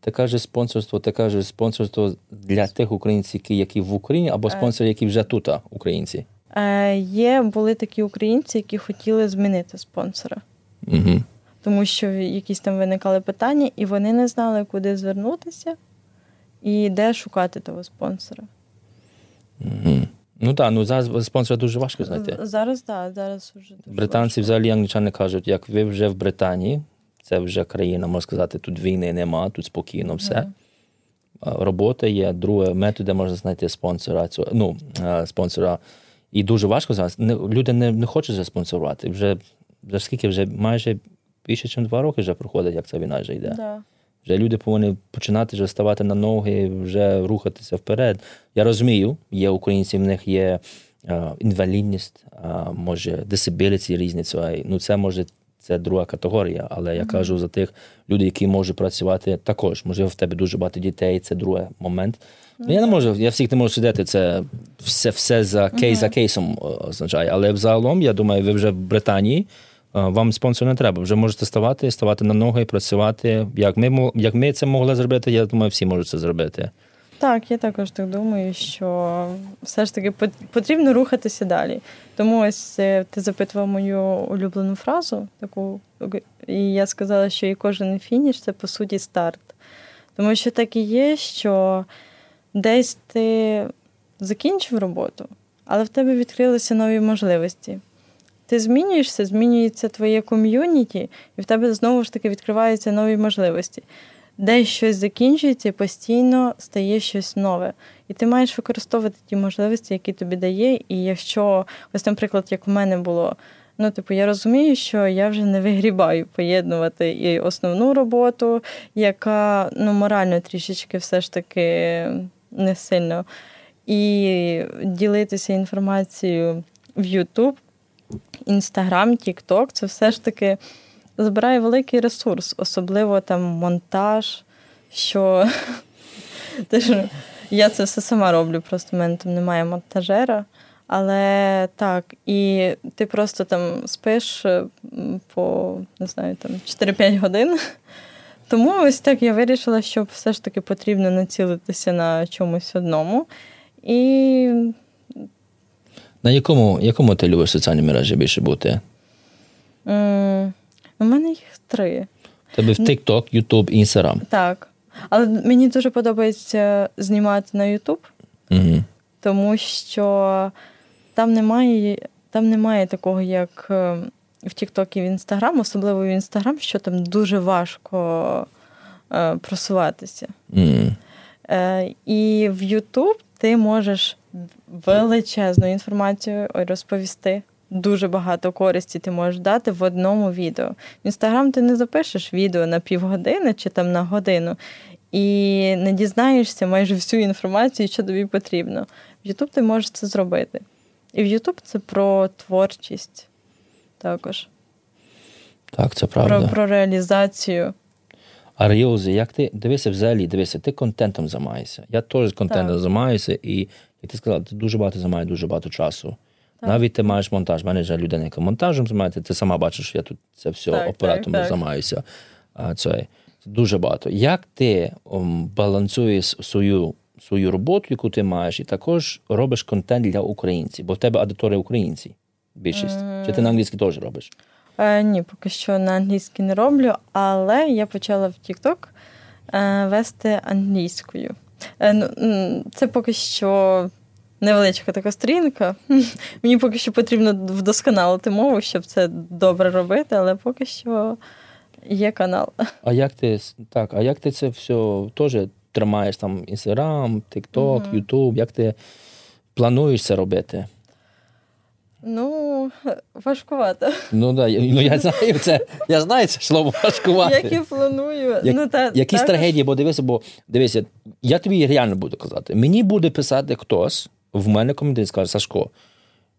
Ти кажеш спонсорство, ти кажеш спонсорство для тих українців, які в Україні, або е. спонсори, які вже тут, українці? Е, Є, були такі українці, які хотіли змінити спонсора. Угу тому що якісь там виникали питання, і вони не знали, куди звернутися і де шукати того спонсора. Mm-hmm. Ну так, ну зараз спонсора дуже важко знайти. Зараз так, зараз вже дуже британці важко. взагалі англічани кажуть, як ви вже в Британії, це вже країна, можна сказати, тут війни нема, тут спокійно все. Mm-hmm. Робота є, друге методи можна знайти спонсора. Ну, спонсора. І дуже важко зараз. Не, Люди не не хочуть заспонсорувати. Вже вже скільки вже майже більше, ніж два роки вже проходить, як ця війна вже йде. Да. Вже люди повинні починати вже ставати на ноги, вже рухатися вперед. Я розумію, є українці, в них є а, інвалідність, а, може дисабіліті різні. Ну це може це друга категорія, але я mm-hmm. кажу за тих людей, які можуть працювати також. Можливо, в тебе дуже багато дітей, це другий момент. Mm-hmm. Я не можу, я всіх не можу сидіти, це все все за кейс за кейсом означає. Але взагалом, я думаю, ви вже в Британії вам спонсор не треба. Вже можете ставати, ставати на ноги, працювати. Як ми як ми це могли зробити, я думаю, всі можуть це зробити. Так, я також так думаю, що все ж таки потрібно рухатися далі. Тому ось е, ти запитував мою улюблену фразу, таку, і я сказала, що і кожен фініш це по суті старт. Тому що так і є, що десь ти закінчив роботу, але в тебе відкрилися нові можливості. Ти змінюєшся, змінюється твоє ком'юніті, і в тебе знову ж таки відкриваються нові можливості. Десь щось закінчується постійно стає щось нове. І ти маєш використовувати ті можливості, які тобі дає. І якщо, ось, наприклад, як у мене було, ну, типу, я розумію, що я вже не вигрібаю поєднувати і основну роботу, яка ну, морально трішечки все ж таки не сильно. І ділитися інформацією в YouTube Інстаграм, Тікток це все ж таки збирає великий ресурс, особливо там монтаж, що Я це все сама роблю, просто в мене там немає монтажера. Але так, і ти просто там спиш е, по не знаю, там 4-5 годин. Тому ось так я вирішила, що все ж таки потрібно націлитися на чомусь одному. І на якому якому ти любиш соціальні мережі більше бути? Mm, у мене їх три. Тебе в TikTok, YouTube, Instagram. Так. Але мені дуже подобається знімати на YouTube, угу. тому що там немає там немає такого, як е, в TikTok і в Instagram, особливо в Instagram, що там дуже важко е, просуватися. Mm. Е, І в YouTube ти можеш величезну інформацію розповісти. Дуже багато користі ти можеш дати в одному відео. В інстаграм ти не запишеш відео на півгодини чи там на годину, і не дізнаєшся майже всю інформацію, що тобі потрібно. В Ютуб ти можеш це зробити. І в Ютуб це про творчість також. Так, це правда. Про про реалізацію. А Ріози, як ти дивися взагалі, дивися, ти контентом займаєшся. Я теж контентом так. займаюся, і як ти сказала, ти дуже багато займає дуже багато часу. Так. Навіть ти маєш монтаж. У мене ж людина, яка монтажем займається, ти сама бачиш, що я тут це все так, оператором займаюся. А, це, це дуже багато. Як ти um, балансуєш свою свою роботу, яку ти маєш, і також робиш контент для українців, бо в тебе аудиторія українці більшість. Чи ти на англійській теж робиш? Е, Ні, поки що на англійській не роблю, але я почала в TikTok е, вести англійською. Е, ну, Це поки що невеличка така сторінка. Мені поки що потрібно вдосконалити мову, щоб це добре робити, але поки що є канал. А як ти так, а як ти це все теж тримаєш там Instagram, TikTok, YouTube, як ти плануєш це робити? Ну, важкувато. Ну да, ну я знаю це. Я знаю це слово важкувати. Як я планую. Як, ну, та, Якісь також... трагедії, бо дивися, бо дивися, я тобі реально буду казати. Мені буде писати хтось в мене коментарі скаже, Сашко,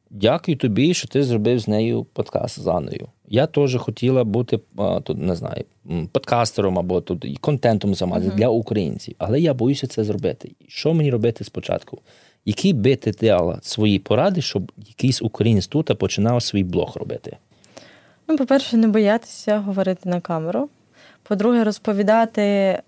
дякую тобі, що ти зробив з нею подкаст з Анною. Я теж хотіла бути тут, не знаю, подкастером або тут контентом займатися uh-huh. для українців, але я боюся це зробити. Що мені робити спочатку? Які би ти дала свої поради, щоб якийсь українець тут починав свій блог робити? Ну, по-перше, не боятися говорити на камеру. По-друге, розповідати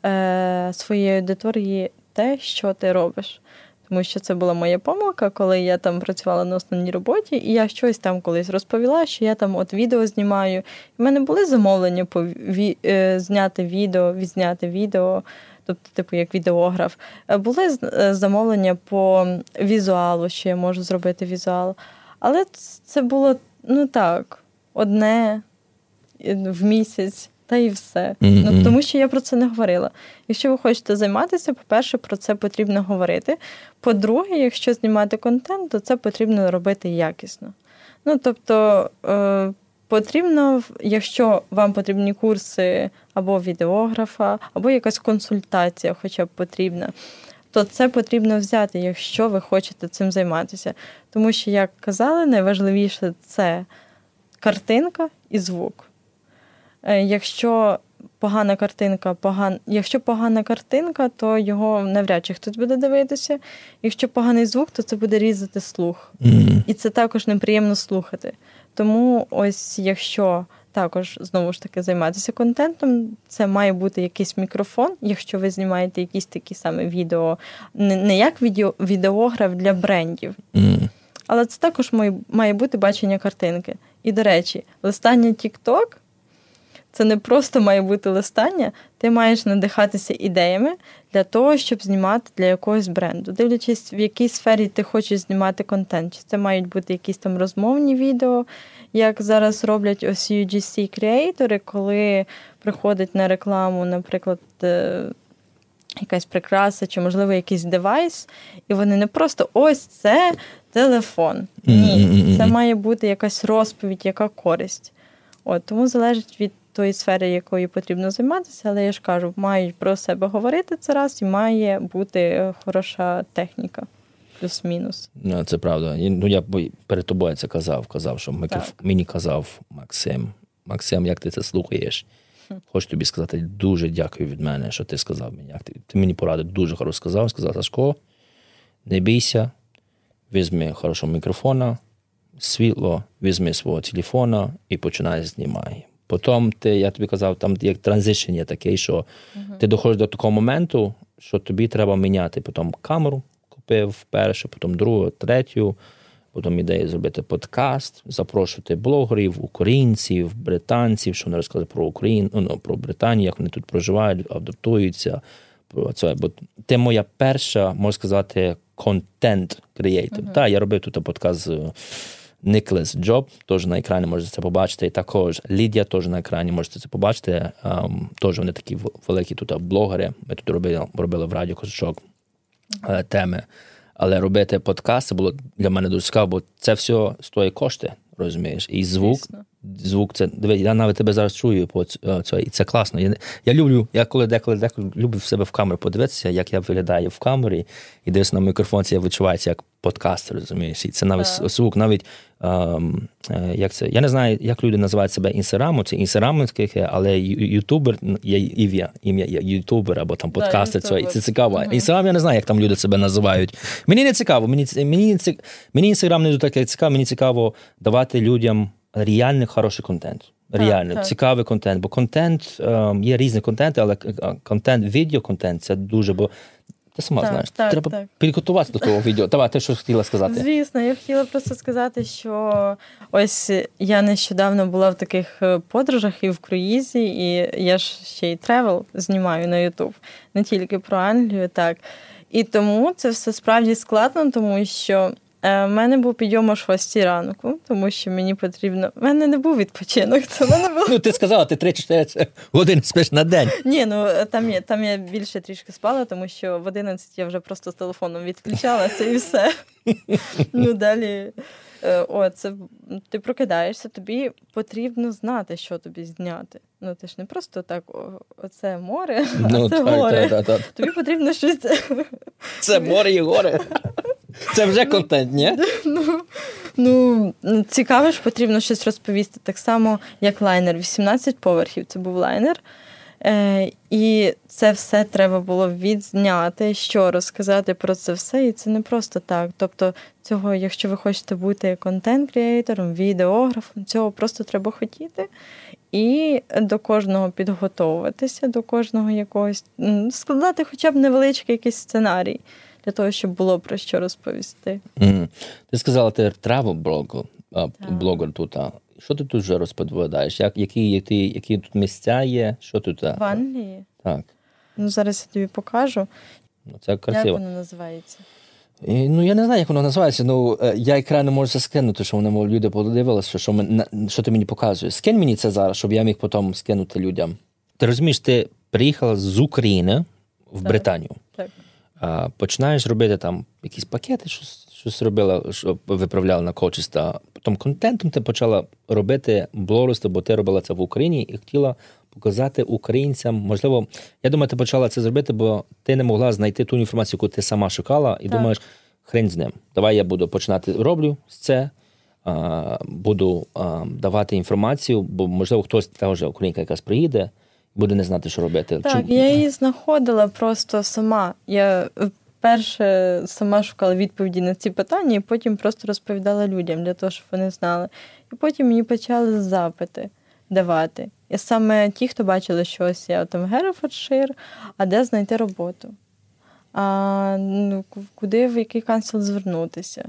е, своїй аудиторії те, що ти робиш. Тому що це була моя помилка, коли я там працювала на основній роботі, і я щось там колись розповіла, що я там от відео знімаю. У мене були замовлення по ві... Е, зняти відео, відзняти відео тобто, типу, як відеограф. Е, були е, замовлення по візуалу, що я можу зробити візуал. Але це було ну так, одне е, в місяць. Та і все. Mm-hmm. Ну, Тому що я про це не говорила. Якщо ви хочете займатися, по-перше, про це потрібно говорити. По-друге, якщо знімати контент, то це потрібно робити якісно. Ну, тобто, Потрібно, якщо вам потрібні курси або відеографа, або якась консультація, хоча б потрібна, то це потрібно взяти, якщо ви хочете цим займатися. Тому що, як казали, найважливіше це картинка і звук. Е, якщо погана картинка, поган... якщо погана картинка, то його навряд чи хтось буде дивитися. Якщо поганий звук, то це буде різати слух. Mm-hmm. І це також неприємно слухати. Тому, ось якщо також знову ж таки займатися контентом, це має бути якийсь мікрофон, якщо ви знімаєте якісь такі саме відео, не, не як відео, відеограф для брендів. Mm. Але це також має, має бути бачення картинки. І, до речі, листання TikTok це не просто має бути листання, ти маєш надихатися ідеями для того, щоб знімати для якогось бренду. Дивлячись, в якій сфері ти хочеш знімати контент. Чи це мають бути якісь там розмовні відео, як зараз роблять ось UGC креатори, коли приходять на рекламу, наприклад. Е, якась прикраса, чи, можливо, якийсь девайс, і вони не просто ось це телефон. Ні, це має бути якась розповідь, яка користь. От Тому залежить від тої сфери, якою потрібно займатися, але я ж кажу, мають про себе говорити це раз, і має бути хороша техніка. Плюс-мінус. Ну, Це правда. Ну, Я перед тобою це казав. Казав, що микроф... мені казав Максим. Максим, як ти це слухаєш? Хочу тобі сказати дуже дякую від мене, що ти сказав мені. Як ти, ти мені порадив дуже хорошо сказав, сказав Сашко. не бійся, візьми хорошого мікрофона, світло, візьми свого телефона і починай знімай. Потім ти, я тобі казав, там як транзишн є такий, що uh-huh. ти доходиш до такого моменту, що тобі треба міняти. Потім камеру купив перше, потім другу, третю. Потім ідея зробити подкаст, запрошувати блогерів, українців, британців, що вони розказали про Україну, ну, про Британію, як вони тут проживають, адаптуються. Це. Бо це моя перша, можна сказати, контент креатор. Uh-huh. Так, я робив тут подкаст з Никлес Джоб, теж на екрані можете це побачити. І також Лідія теж на екрані можете це побачити. Um, теж вони такі великі тут блогери. Ми тут робили робили в радіо Козачок uh-huh. теми. Але робити подкаст було для мене дуже цікаво, бо це все стоїть кошти, розумієш? І звук, звук це диви, я навіть тебе зараз чую по це, і це класно. Я я люблю, я коли деколи деколи люблю в себе в камеру подивитися, як я виглядаю в камері, і дивлюся на мікрофон, це я відчувається як подкаст, розумієш? І це навіть звук, навіть е, як це, я не знаю, як люди називають себе інсераму, це інсераму, але ютубер є ім'я, ім'я ютубер або там подкастер. Yeah, це, це цікаво. Uh-huh. Інстаграм я не знаю, як там люди себе називають. Мені не цікаво, мені мені, мені інстаграм не дуже цікаво, мені цікаво давати людям реальний хороший контент. Реально так, цікавий контент, бо контент ем, є різні контенти, але контент, відеоконтент це дуже. бо ти сама так, знаєш, так, треба так. підготуватися до того відео. Давай, ти що хотіла сказати? Звісно, я хотіла просто сказати, що ось я нещодавно була в таких е, подорожах і в круїзі, і я ж ще й тревел знімаю на Ютуб, не тільки про Англію, так. І тому це все справді складно, тому що у е, мене був підйом о 6 ранку, тому що мені потрібно. У мене не був відпочинок. Це мене було... Ну, ти сказала, ти 3-4 години спиш на день. Ні, ну там є, там я більше трішки спала, тому що в 11 я вже просто з телефоном відключалася і все. Ну, далі. Е, о, це ти прокидаєшся, тобі потрібно знати, що тобі зняти. Ну, ти ж не просто так, оце море, ну, а це так, горе. Так, так, тобі потрібно щось. Це море і горе. Це вже контент, ні? Ну, ну цікаво ж, потрібно щось розповісти. Так само, як лайнер. 18 поверхів це був лайнер. Е, І це все треба було відзняти, що розказати про це все. І це не просто так. Тобто, цього, якщо ви хочете бути контент-креатором, відеографом, цього просто треба хотіти. І до кожного підготовуватися, до кожного якогось складати хоча б невеличкий якийсь сценарій для того, щоб було про що розповісти. Mm. Ти сказала, ти travel блогер, блогер тут. Що ти тут вже розповідаєш? Як, Які які, які тут місця є? Що тут? В Англії? Так. Ну, Зараз я тобі покажу. Ну, Це красиво. Як воно називається? І, ну, я не знаю, як воно називається. Ну, е, я екран не можу скинути, що вони люди подивилися, що що ти мені показуєш. Скинь мені це зараз, щоб я міг потім скинути людям. Ти розумієш, ти приїхала з України в так. Британію. Так починаєш робити там якісь пакети, щось щось робила, що виправляла на кочиста. Потім контентом ти почала робити блогерство, бо ти робила це в Україні і хотіла показати українцям. Можливо, я думаю, ти почала це зробити, бо ти не могла знайти ту інформацію, яку ти сама шукала, і так. думаєш, хрень з ним. Давай я буду починати роблю це. Буду давати інформацію, бо можливо хтось теж українка якась приїде, буде не знати, що робити. Так, Чому? я її знаходила просто сама. Я перше сама шукала відповіді на ці питання, і потім просто розповідала людям для того, щоб вони знали. І потім мені почали запити давати. І саме ті, хто бачили, що ось я там Герефордшир, а де знайти роботу. А, ну, Куди в який канцел звернутися?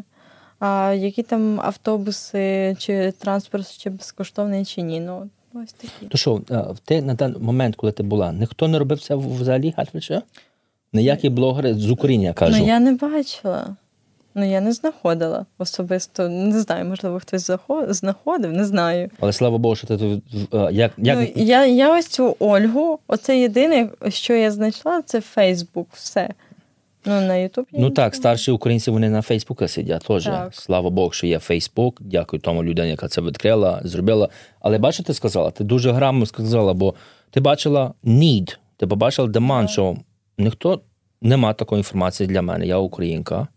А які там автобуси чи транспорт чи безкоштовний, чи ні. Ну, Ось такі. То що, ти на даний момент, коли ти була, ніхто не робив це взагалі Гальфрича? Ніякі блогери з України я кажу. Ну я не бачила. Ну, я не знаходила особисто. Не знаю, можливо, хтось знаходив, не знаю. Але слава Богу, що ти тут. Як, як... Ну, я я ось цю Ольгу, оце єдине, що я знайшла, це Фейсбук. Все. Ну, на Ютуб Ну так, старші українці вони на Фейсбуку сидять теж. Слава Богу, що є Фейсбук. Дякую тому людині, яка це відкрила, зробила. Але бачите, ти сказала, ти дуже грамотно сказала, бо ти бачила need, ти побачила demand, що ніхто нема такої інформації для мене, я українка.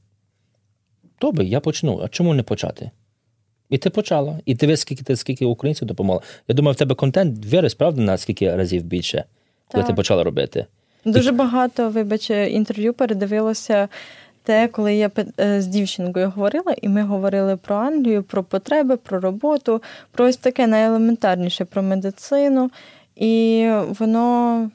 Добре, я почну. А чому не почати? І ти почала. І ти скільки ти скільки українців допомогла. Я думаю, в тебе контент виріс, правда, на скільки разів більше, коли так. ти почала робити. Дуже багато, вибач, інтерв'ю передивилося те, коли я е, з дівчинкою говорила, і ми говорили про Англію, про потреби, про роботу, про ось таке найелементарніше про медицину. І воно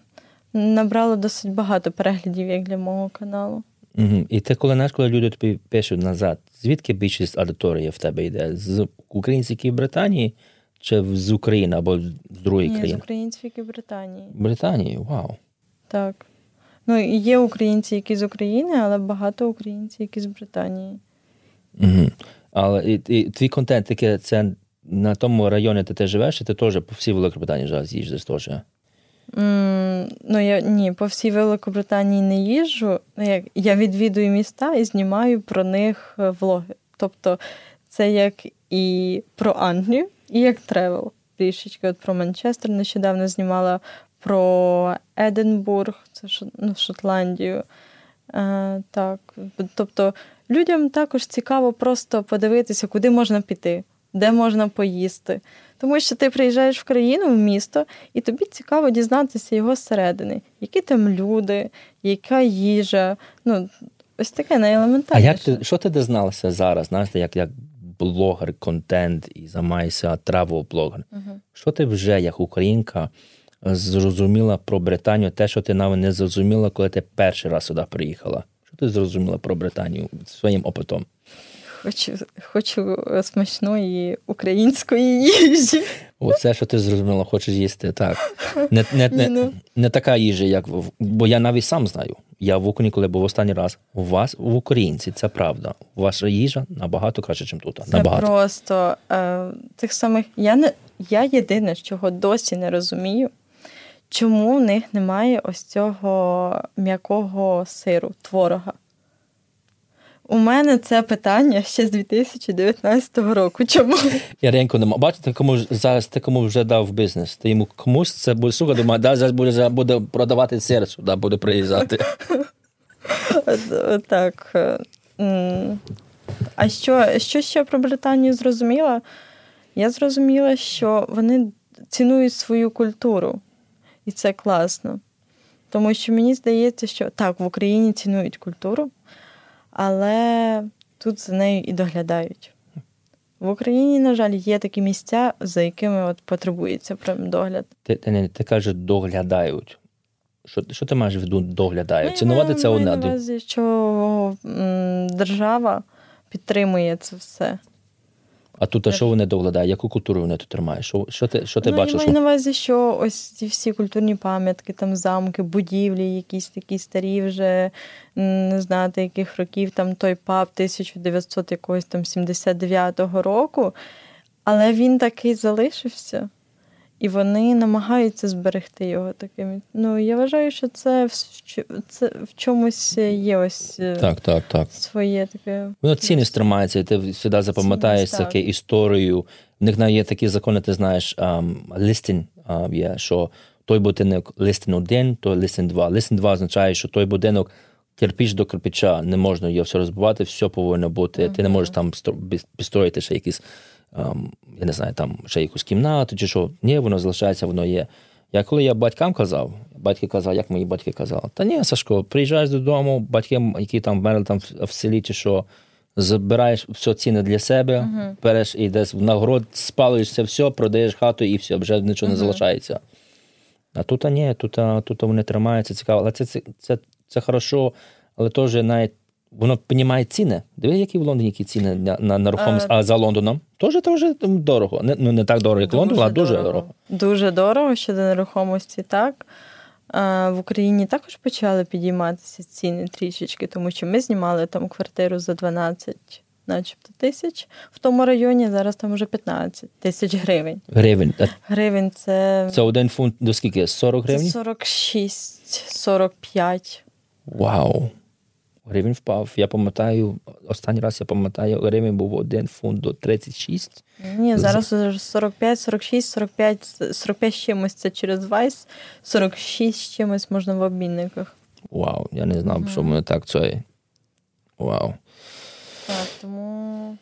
набрало досить багато переглядів, як для мого каналу. Угу. І ти коли знаєш, коли люди тобі пишуть назад, звідки більшість аудиторії в тебе йде? З українців, які в Британії, чи з України або з другої Ні, країни? з українців, які в Британії. Британії, вау. Так. Ну, є українці, які з України, але багато українців, які з Британії. Угу. Але і, і твій контент таке це на тому районі, де ти живеш, і ти теж по всій Великобританії зараз їздиш теж. Mm, ну, я ні, по всій Великобританії не їжджу. Ну, я відвідую міста і знімаю про них е, влоги. Тобто це як і про Англію, і як тревел. Трішечки от про Манчестер нещодавно знімала про Единбург, це ну, Шотландію. Е, так. Тобто людям також цікаво просто подивитися, куди можна піти, де можна поїсти. Тому що ти приїжджаєш в країну, в місто, і тобі цікаво дізнатися його зсередини, які там люди, яка їжа. Ну, ось таке найелементарніше. А як ти що ти дізналася зараз? Знаєте, як як блогер, контент і займаєшся травел блогер Угу. Що ти вже як українка зрозуміла про Британію, те, що ти навіть не зрозуміла, коли ти перший раз сюди приїхала? Що ти зрозуміла про Британію своїм опитом? Хочу хочу смачної української їжі. Оце, що ти зрозуміла, хочеш їсти, так. Не не, не, ну. не така їжа, як в. Бо я навіть сам знаю. Я в Україні, коли був останній раз, у вас в українці, це правда. Ваша їжа набагато краще, ніж тут. Це набагато. просто е, тих самих. Я не я єдине, чого досі не розумію, чому в них немає ось цього м'якого сиру, творога. У мене це питання ще з 2019 року. Чому? Яренко нема. Бачите, кому зараз ти кому вже дав бізнес. Ти йому комусь це буде сука, думає, да, зараз буде буде продавати сир сюди, буде приїжджати. Так. А що, що ще про Британію зрозуміла? Я зрозуміла, що вони цінують свою культуру, і це класно. Тому що мені здається, що так, в Україні цінують культуру але тут за нею і доглядають. В Україні, на жаль, є такі місця, за якими от потребується прям догляд. Ти ти, не ти кажеш, доглядають. Що що ти маєш в виду доглядають? Ну, Цінувати це одне. увазі, що держава підтримує це все. А тут а що вони доглядають? Яку культуру вони тут тримають? Що що ти що ти ну, бачиш? Я маю на увазі, що ось ці всі культурні пам'ятки, там замки, будівлі, якісь такі старі вже не знати, яких років там той паб 1900 якогось там 79-го року, але він такий залишився. І вони намагаються зберегти його таким. Ну, я вважаю, що це в, це в чомусь є ось е, так, так, так. своє таке. Воно цінність тримається, і ти завжди запам'ятаєш таке історію. В них є такі закони, ти знаєш, листин є, що той будинок листин один, той листин два. Листин два означає, що той будинок кирпіч до кирпича, не можна його все розбивати, все повинно бути. Ти не можеш там підстроїти ще якісь я не знаю, там ще якусь кімнату чи що. Ні, воно залишається, воно є. Я коли я батькам казав, батьки казали, як мої батьки казали, та ні, Сашко, приїжджаєш додому, батьки, які там вмерли там в селі, чи що, забираєш все ціни для себе, uh-huh. береш і десь в нагород спалюєш це все, продаєш хату і все, вже нічого uh-huh. не залишається. А тут а ні, тут тут вони тримаються, цікаво. Але це це, це, це хорошо, але теж навіть воно піднімає ціни. Диви, які в Лондоні які ціни на на нерухомість, а, а за Лондоном теж теж дорого. Не, ну не так дорого, як Лондон, а дуже дорого. дорого. Дуже дорого щодо нерухомості, так. А, В Україні також почали підійматися ціни трішечки, тому що ми знімали там квартиру за 12 начебто тисяч в тому районі, зараз там вже 15 тисяч гривень. Гривень. Гривень це. Це один фунт до скільки? 40 гривень? 46-45. Вау гривень впав. Я пам'ятаю, останній раз я пам'ятаю, гривень був один фунт до 36. Ні, зараз 45, 46, 45, 45 з чимось це через Вайс, 46 з чимось можна в обмінниках. Вау, я не знав, mm-hmm. що мене так це. Вау. Так, тому.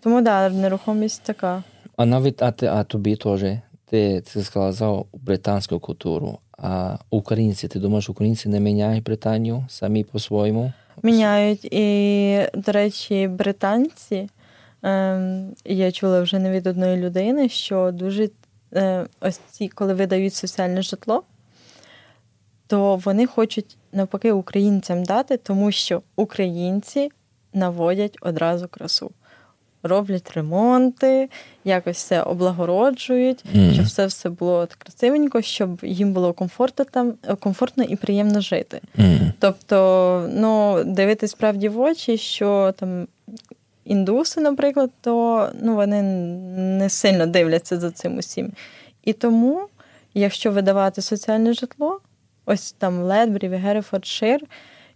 Тому да, нерухомість така. А навіть а, ти, а тобі теж. Ти, ти сказав британську культуру. А українці, ти думаєш, українці не міняють Британію самі по-своєму? Міняють. І, до речі, британці. Ем, я чула вже не від одної людини, що дуже е, ось ці, коли видають соціальне житло, то вони хочуть навпаки українцям дати, тому що українці наводять одразу красу. Роблять ремонти, якось все облагороджують, mm. щоб все все було красивенько, щоб їм було комфортно там комфортно і приємно жити. Mm. Тобто, ну, дивитись справді в очі, що там індуси, наприклад, то ну, вони не сильно дивляться за цим усім. І тому, якщо видавати соціальне житло, ось там Ледбрі, Герефордшир,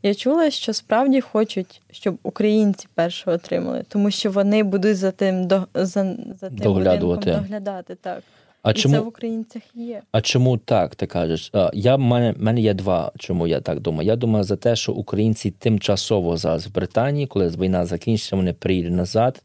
я чула, що справді хочуть, щоб українці перше отримали, тому що вони будуть за тим до за, за тим доглядати. доглядати. Так. А І чому це в українцях є. А чому так ти кажеш? Я мене мене є два. Чому я так думаю? Я думаю за те, що українці тимчасово зараз в Британії, коли війна закінчиться, вони приїдуть назад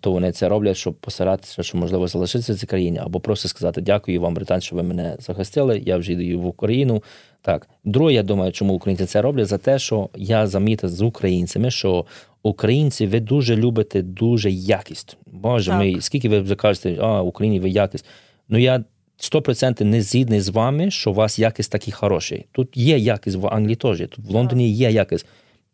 то вони це роблять, щоб постаратися, що можливо залишитися в цій країні, або просто сказати дякую вам, британці, що ви мене захистили. Я вже йду в Україну. Так, друге, я думаю, чому українці це роблять за те, що я замітив з українцями, що українці ви дуже любите дуже якість. Боже мій, скільки ви кажете, а Україні ви якість. Ну я 100% не згідний з вами, що у вас якість такий хороший. Тут є якість в Англії теж. Тут в Лондоні є якість.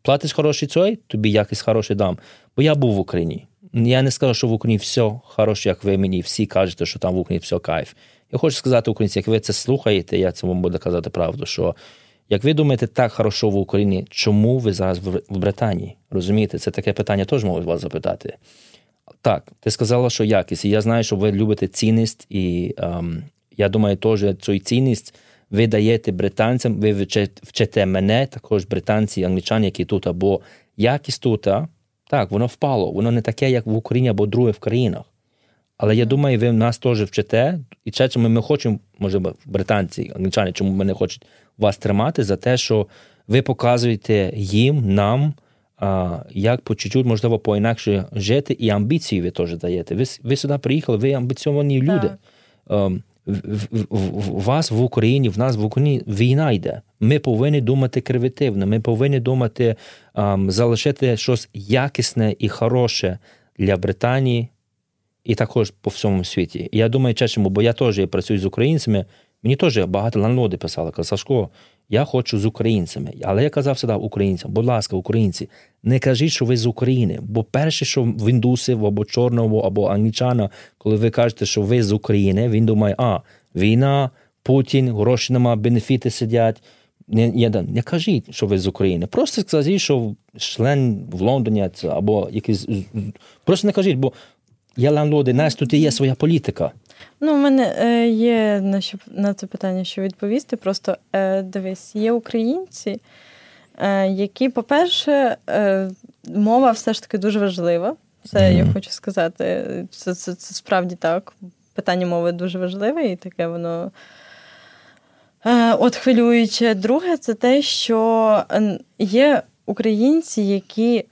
Платиш хороший цей, тобі якість хороший дам. Бо я був в Україні. Я не скажу, що в Україні все хороше, як ви мені всі кажете, що там в Україні все кайф. Я хочу сказати українці, як ви це слухаєте, я вам буду казати правду, що як ви думаєте так хорошо в Україні, чому ви зараз в Британії? Розумієте, це таке питання теж можуть вас запитати. Так, ти сказала, що якість. І я знаю, що ви любите цінність, і ем, я думаю, теж цю цінність ви даєте британцям, ви вчите мене, також британці, англічани, які тут, або якість тут. Так, воно впало, воно не таке, як в Україні або друге в країнах. Але я думаю, ви нас теж вчите, і чому ми хочемо, може, британці, англічани, чому ми не хочуть вас тримати за те, що ви показуєте їм, нам, а, як по чуть-чуть, можливо, по-інакше жити, і амбіції ви теж даєте. Ви ви сюди приїхали, ви амбіційні люди. Um, в, вас в Україні, в нас в Україні війна йде. Ми повинні думати кривітивно, ми повинні думати ем, залишити щось якісне і хороше для Британії і також по всьому світі. Я думаю, чесно, бо я теж працюю з українцями. Мені теж багато ланлоди писали, казали, Сашко, я хочу з українцями. Але я казав сюди українцям, будь ласка, українці, не кажіть, що ви з України. Бо перше, що в індусів або чорного, або англічана, коли ви кажете, що ви з України, він думає, а, війна, Путін, гроші нема, бенефіти сидять. Не, не, не кажіть, що ви з України. Просто скажіть, що член в Лондоні або якийсь. Просто не кажіть, бо я ланлоди, нас тут є своя політика. Ну, у мене е, є на що на це питання, що відповісти. Просто е, дивись, є українці, е, які, по-перше, е, мова все ж таки дуже важлива. Це mm-hmm. я хочу сказати. Це, це, це справді так. Питання мови дуже важливе, і таке воно. Е, от хвилююче. Друге, це те, що є українці, які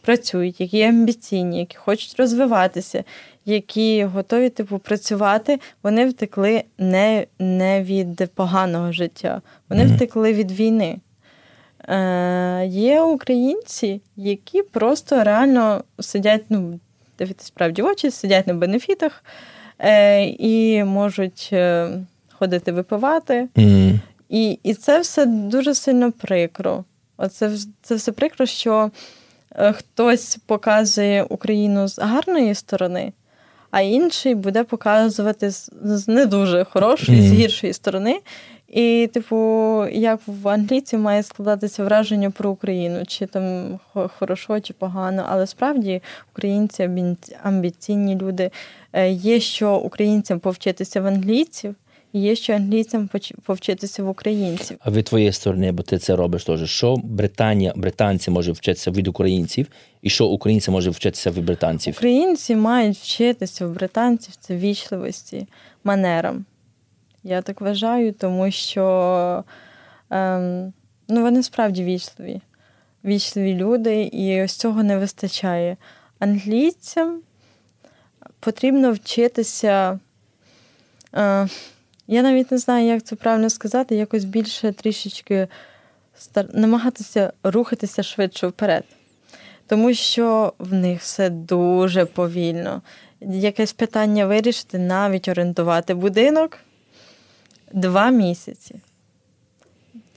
працюють, які амбіційні, які хочуть розвиватися, які готові типу працювати, вони втекли не не від поганого життя, вони mm-hmm. втекли від війни. Е, Є українці, які просто реально сидять, ну, дивитися справді очі, сидять на бенефітах е, і можуть е, ходити випивати. Mm-hmm. І і це все дуже сильно прикро. Оце це все прикро, що е, хтось показує Україну з гарної сторони а інший буде показувати з не дуже хорошої, mm. з гіршої сторони. І, типу, як в англійці має складатися враження про Україну, чи там хорошо, чи погано. Але справді українці амбіційні люди. Е, є що українцям повчитися в англійців, є що англійцям повчитися в українців. А від твоєї сторони, бо ти це робиш теж, що Британія, британці можуть вчитися від українців, і що українці можуть вчитися від британців? Українці мають вчитися в британців це вічливості, манерам. Я так вважаю, тому що ем, ну, вони справді вічливі, вічливі люди, і ось цього не вистачає. Англійцям потрібно вчитися. Е, я навіть не знаю, як це правильно сказати, якось більше трішечки намагатися рухатися швидше вперед. Тому що в них все дуже повільно. Якесь питання вирішити, навіть орієнтувати будинок два місяці.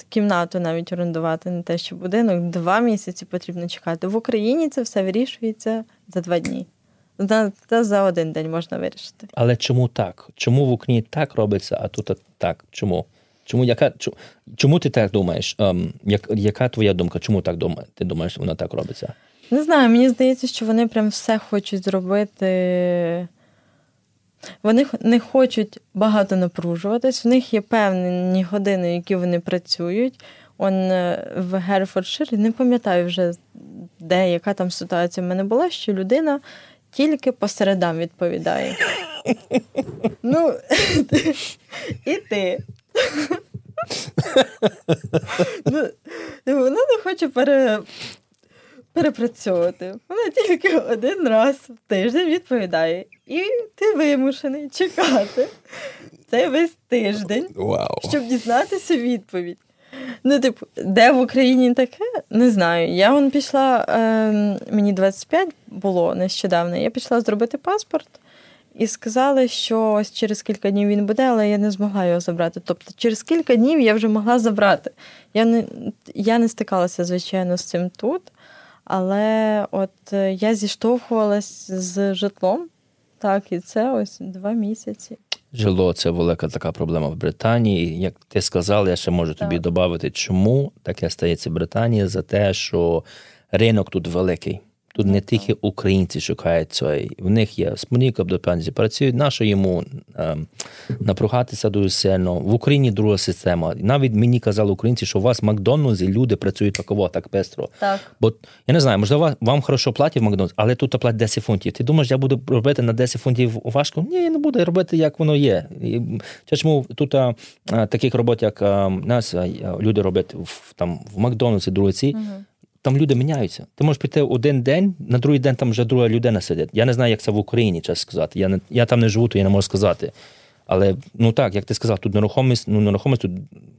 Кімнату навіть орендувати, не те, що будинок, два місяці потрібно чекати. В Україні це все вирішується за два дні. Та за один день можна вирішити. Але чому так? Чому в Україні так робиться, а тут так? Чому? Чому яка чому ти так думаєш? Ем, як, Яка твоя думка? Чому так думає? Ти думаєш, вона так робиться? Не знаю, мені здається, що вони прям все хочуть зробити. Вони не хочуть багато напружуватись, в них є певні години, які вони працюють. Он е, в Герфордширі, не пам'ятаю вже, де яка там ситуація в мене була, що людина тільки по середам відповідає. Ну, і ти. ну, Вона не хоче пере... перепрацьовувати. Вона тільки один раз в тиждень відповідає. І ти вимушений чекати цей весь тиждень, wow. щоб дізнатися відповідь. Ну, типу, де в Україні таке? Не знаю. Я вон пішла, е, мені 25 було нещодавно. Я пішла зробити паспорт і сказали, що ось через кілька днів він буде, але я не змогла його забрати. Тобто, через кілька днів я вже могла забрати. Я не я не стикалася, звичайно, з цим тут, але от е, я зіштовхувалася з житлом. Так, і це ось два місяці. Жило це велика така проблема в Британії. Як ти сказав, я ще можу так. тобі додати, чому таке стається в Британії за те, що ринок тут великий. Тут не тільки українці шукають цей. В них є спонік обдопензі, працюють. Нащо йому е, напругатися дуже сильно? В Україні друга система. Навіть мені казали українці, що у вас в Макдональдсі люди працюють таково, так пестро. Так. Бо я не знаю, можливо, вам хорошо платять в Макдональдсі, але тут платять 10 фунтів. Ти думаєш, я буду робити на 10 фунтів важко? Ні, я не буду робити, як воно є. Чому тут а, таких робот, як а, нас, а, люди роблять в там в Макдональдсі, другі ці. Угу там люди міняються. Ти можеш піти один день, на другий день там вже друга людина сидить. Я не знаю, як це в Україні, чесно сказати. Я не я там не живу, то я не можу сказати. Але ну так, як ти сказав, тут нерухомість, ну нерухомість тут,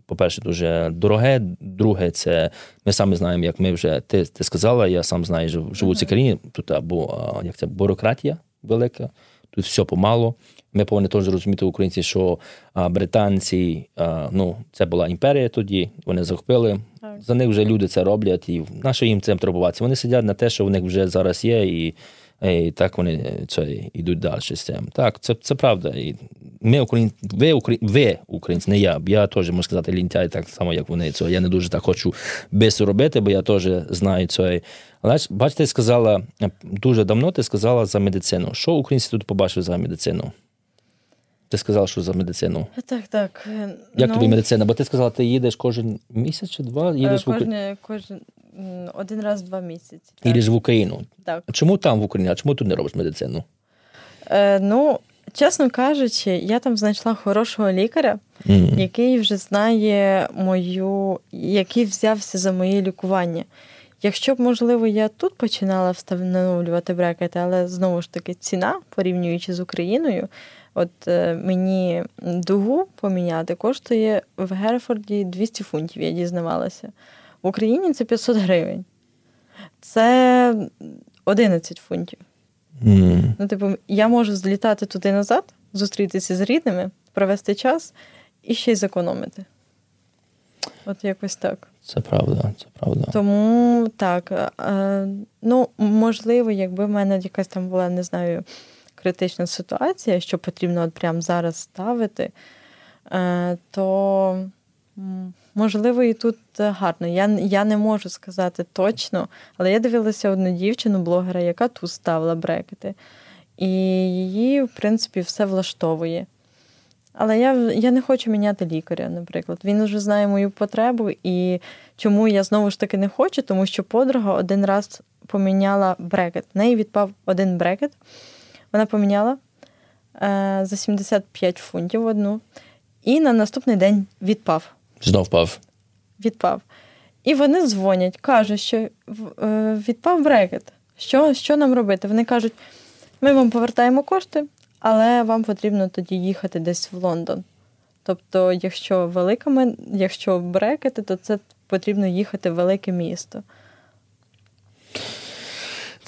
по-перше, дуже дороге. Друге, це ми самі знаємо, як ми вже ти ти сказала, я сам знаю, живу в цій країні. Тут або як це бюрократія велика, тут все помало. Ми повинні теж розуміти українці, що а, британці, а, ну, це була імперія тоді, вони захопили. Так. За них вже люди це роблять, і на що їм цим турбуватися? Вони сидять на те, що в них вже зараз є, і і так вони це йдуть далі з цим. Так, це це правда. І ми українці, ви, Украї... ви українці, не я. Я теж можу сказати лінтяй, так само, як вони. Це я не дуже так хочу без робити, бо я теж знаю це. Але бачите, сказала дуже давно. Ти сказала за медицину. Що українці тут побачили за медицину? Ти сказала, що за медицину. Так, так. Як ну, тобі медицина? Бо ти сказала, ти їдеш кожен місяць чи два? Їдеш кожен, в кожен один раз в два місяці. Так. Їдеш в Україну. Так. Чому там в Україні? А чому тут не робиш медицину? Е, Ну, чесно кажучи, я там знайшла хорошого лікаря, mm. який вже знає мою, який взявся за моє лікування. Якщо б, можливо, я тут починала встановлювати брекети, але знову ж таки ціна, порівнюючи з Україною, от е, мені дугу поміняти коштує в Герфорді 200 фунтів, я дізнавалася. В Україні це 500 гривень. Це 11 фунтів. Mm. Ну, типу, я можу злітати туди назад, зустрітися з рідними, провести час і ще й зекономити. От якось так. Це правда, це правда. Тому так. Е, ну, можливо, якби в мене якась там була, не знаю, критична ситуація, що потрібно от прямо зараз ставити, е, то можливо і тут гарно. Я я не можу сказати точно, але я дивилася одну дівчину, блогера, яка тут ставила брекети. І її, в принципі, все влаштовує. Але я я не хочу міняти лікаря, наприклад. Він вже знає мою потребу, і чому я знову ж таки не хочу, тому що подруга один раз поміняла брекет. В неї відпав один брекет. Вона поміняла е, за 75 фунтів одну, і на наступний день відпав. Знов впав. Відпав. І вони дзвонять, кажуть, що е, відпав брекет. Що, Що нам робити? Вони кажуть, ми вам повертаємо кошти але вам потрібно тоді їхати десь в Лондон. Тобто, якщо велика якщо брекети, то це потрібно їхати в велике місто.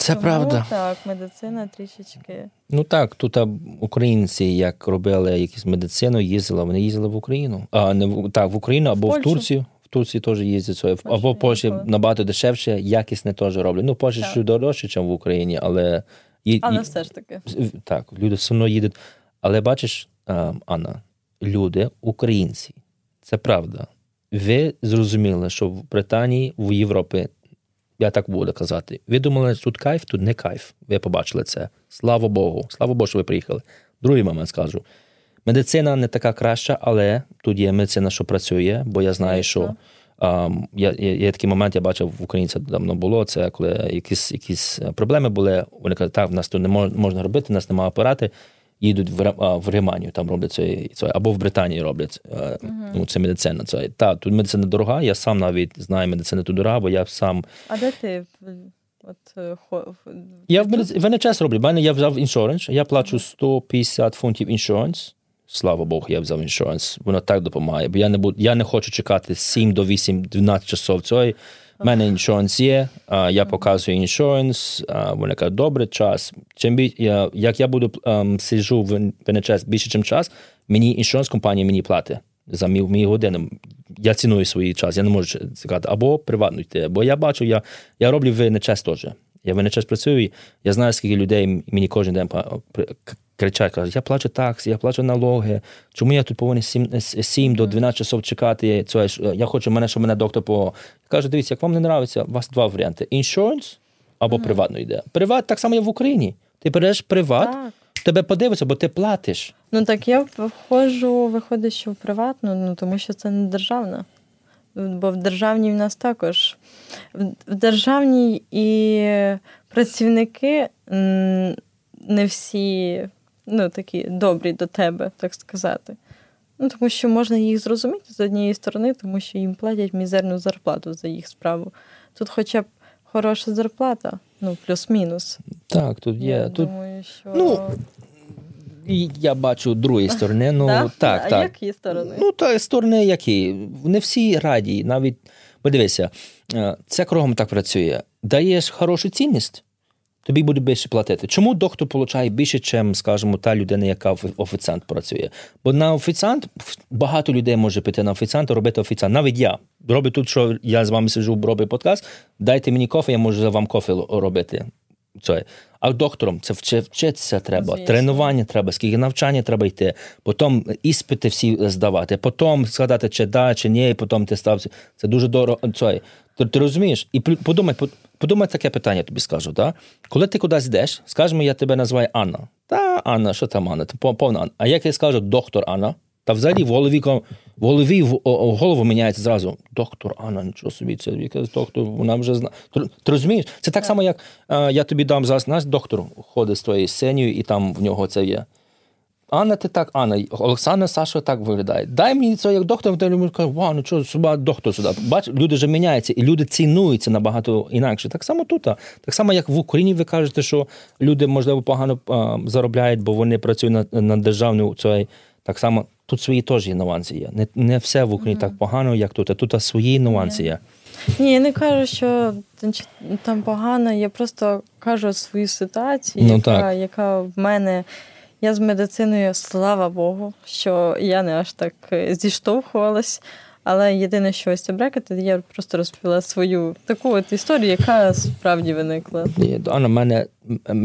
Це Тому, правда. Так, медицина трішечки. Ну так, тут а, українці, як робили якусь медицину, їздили, вони їздили в Україну. А не в так, в Україну або в, Польщу. Турцію. В Турції теж їздять. Або в Польщі набагато дешевше, якісне теж роблять. Ну, в Польщі ще дорожче, ніж в Україні, але і, Але і- все ж таки. так, люди все одно їдуть. Але бачиш, а, Анна, люди, українці, це правда. Ви зрозуміли, що в Британії, в Європі, я так буду казати, ви думали, тут кайф, тут не кайф. Ви побачили це. Слава Богу. Слава Богу, що ви приїхали. Другий момент скажу. Медицина не така краща, але тут є медицина, що працює, бо я знаю, що Звісно. Um, є, є, такий момент, я бачив в українцях давно було. Це коли якісь, якісь проблеми були. Вони кажуть, так, в нас тут не можна робити, в нас немає апарати. Їдуть в, в Германію, там роблять це, це або в Британії роблять. Ну, це медицина. Це та тут медицина дорога. Я сам навіть знаю медицина тут дорога, бо я сам А де ти от, е, хо- я в, тут? роблю. В мене я взяв insurance. Я плачу 150 фунтів insurance. Слава Богу, я взяв insurance. Воно так допомагає. Бо я не буду, я не хочу чекати 7 до 8, 12 часов цього. У мене insurance є, я показую insurance, вони кажуть, добре, час. Чим бі, як я буду ем, сиджу в NHS більше, ніж час, мені insurance компанія мені платить за мій, мій годину. Я ціную свій час, я не можу сказати, або приватно йти. Бо я бачу, я, я роблю в NHS теж. Я в NHS працюю, і я знаю, скільки людей мені кожен день кричать, кажуть, я плачу такси, я плачу налоги. Чому я тут повинен 7, 7 до 12 часов чекати? Це, я хочу мене, щоб мене доктор по. Каже, дивіться, як вам не подобається, у вас два варіанти: іншоренс або приватно йде. Приват так само є в Україні. Ти береш приват, Так. тебе подивиться, бо ти платиш. Ну так я виходжу, виходить, що в приватну, ну тому що це не державна. Бо в державній в нас також. В державній і працівники не всі ну, такі добрі до тебе, так сказати. Ну, тому що можна їх зрозуміти з однієї сторони, тому що їм платять мізерну зарплату за їх справу. Тут хоча б хороша зарплата, ну, плюс-мінус. Так, тут є. Я тут думаю, що... Ну, і я бачу другої сторони. Ну Да? так, а так. які сторони? Ну, та сторони які? Не всі раді. Навіть подивися, е, це кругом так працює. Даєш хорошу цінність, тобі буде більше платити. Чому доктор отримує більше, ніж, скажімо, та людина, яка офіціант працює? Бо на офіціант багато людей може піти на офіціанта, робити офіціант. Навіть я. Роблю тут, що я з вами сиджу, роблю подкаст, дайте мені кофе, я можу за вам кофе робити. Це. А доктором це вчи- вчитися треба, Звісно. тренування треба, скільки навчання треба йти, потім іспити всі здавати, потім сказати, чи да, чи ні, і потім ти став. Це дуже дорого. Це. Ти, ти розумієш? І подумай, подумай таке питання, тобі скажу. Да? Коли ти кудись йдеш, скажімо, я тебе називаю Анна. Та Анна, що там Анна? Ти повна Анна. А як я скажу доктор Анна, та взагалі в голові, в голові в, голову міняється зразу. Доктор Анна, нічого собі, це якась доктор, вона вже знає. Ти, ти розумієш? Це так само, як е, я тобі дам зараз наш доктор ходить з твоєю сценою, і там в нього це є. Анна, ти так, Анна, Олександр Саша так виглядає. Дай мені це як доктор, де люди кажуть, вау, ну чого, сюди доктор сюди. Бач, люди вже міняються, і люди цінуються набагато інакше. Так само тут. Так само, як в Україні ви кажете, що люди, можливо, погано а, заробляють, бо вони працюють на, на державну цей. Так само тут свої теж є нюанси є. Не, не все в Україні так погано, як тут, а тут свої нюанси є. Ні, я не кажу, що там погано, я просто кажу свою ситуацію, Ну, яка, яка в мене. Я з медициною, слава Богу, що я не аж так е, зіштовхувалась. Але єдине, що ось це брекети, я просто розповіла свою таку от історію, яка справді виникла. Анна, мене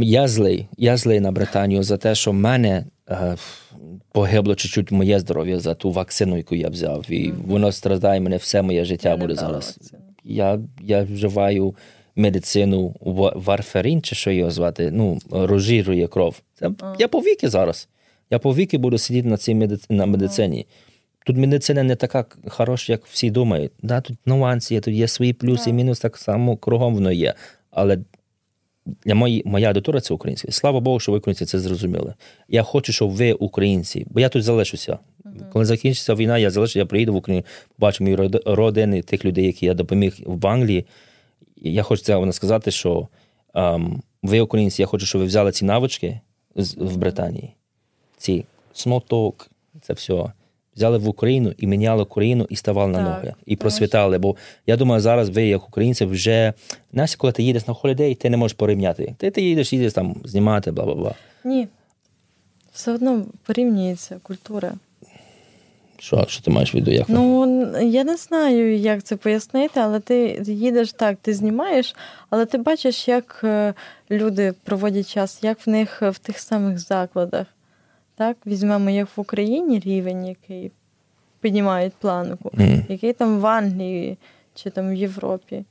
я злий. Я злий на Британію за те, що в мене е, погибло чуть-чуть моє здоров'я за ту вакцину, яку я взяв. І воно страждає мене все моє життя Я буде зараз. вакцину. Я, я вживаю медицину ва- варфарин, чи що його звати, ну, розжирює кров. Це, я по віки зараз. Я по віки буду сидіти на цій медиц... на медицині. Тут медицина не така хороша, як всі думають. Да, тут нюанси є, тут є свої плюси і мінуси, так само кругом воно є. Але для мої, моя аудиторія це українська. Слава Богу, що ви українці це зрозуміли. Я хочу, щоб ви українці, бо я тут залишуся. Коли закінчиться війна, я залишу, я приїду в Україну, побачу мої роди- родини, тих людей, які я допоміг в Англії. Я хочу це сказати, що ем, ви, українці, я хочу, щоб ви взяли ці навички з- в Британії. Ці talk, це все. взяли в Україну і міняли Україну і ставали на ноги, і так. просвітали. Бо я думаю, зараз ви, як українці, вже знаєш, коли ти їдеш на холідей, ти не можеш порівняти. Ти, ти їдеш, їдеш там знімати, бла бла бла. Ні. Все одно порівнюється культура. Що, що ти маєш в виду? Як? Ну, я не знаю, як це пояснити, але ти їдеш так, ти знімаєш, але ти бачиш, як е, люди проводять час, як в них е, в тих самих закладах. Так, візьмемо як в Україні рівень, який піднімають планку, mm. який там в Англії чи там в Європі.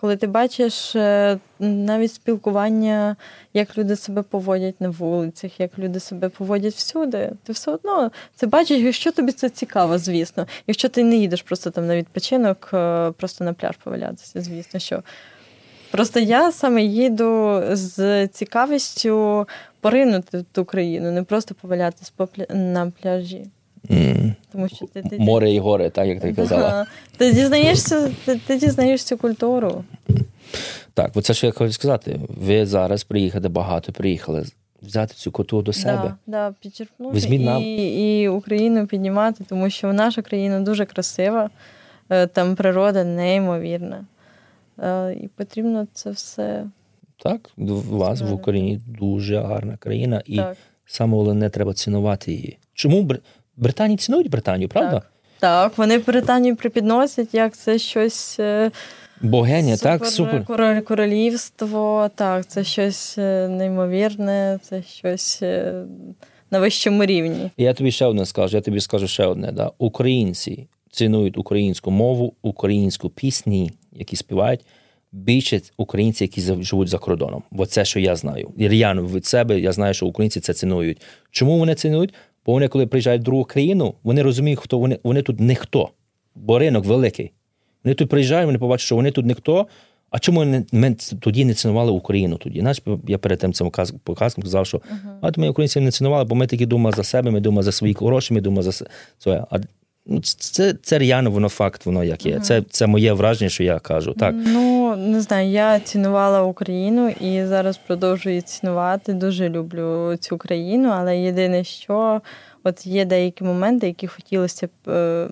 Коли ти бачиш е, навіть спілкування, як люди себе поводять на вулицях, як люди себе поводять всюди, ти все одно це бачиш, якщо тобі це цікаво, звісно. Якщо ти не їдеш просто там на відпочинок, е, просто на пляж повалятися, звісно, що. Просто я саме їду з цікавістю поринути в ту країну, не просто повалятись по на пляжі. Тому що ти, ти, Море і гори, так як ти казала. Ти дізнаєшся, ти, ти дізнаєшся культуру. Так, оце що я хочу сказати. Ви зараз приїхали багато, приїхали взяти цю культуру до себе. Да, да, підчерпнути Візьміть нам. і, і Україну піднімати, тому що наша країна дуже красива, е, там природа неймовірна. Е, І потрібно це все Так, у вас в Україні дуже гарна країна, і так. саме головне треба цінувати її. Чому. Британії цінують Британію, правда? Так. Так, вони Британію припідносять, як це щось е, Богиня, так, супер. король- королівство, так, це щось е, неймовірне, це щось е, на вищому рівні. Я тобі ще одне скажу, я тобі скажу ще одне. Да. Українці цінують українську мову, українську пісні, які співають, більше українці, які живуть за кордоном. Бо це, що я знаю. І реально від себе я знаю, що українці це цінують. Чому вони цінують? Бо вони, коли приїжджають в другу країну, вони розуміють, хто вони, вони тут ніхто, бо ринок великий. Вони тут приїжджають, вони побачать, що вони тут ніхто. А чому ми тоді не цінували Україну тоді? Знаєш, я перед тим цим показ- показом казав, що а ми українців не цінували, бо ми такі думали за себе, ми думали за свої гроші, ми думали за своє. А це, це реально воно факт, воно як є. Це, це моє враження, що я кажу. Так. Ну, не знаю, я цінувала Україну і зараз продовжую цінувати. Дуже люблю цю країну, але єдине, що от є деякі моменти, які хотілося б е,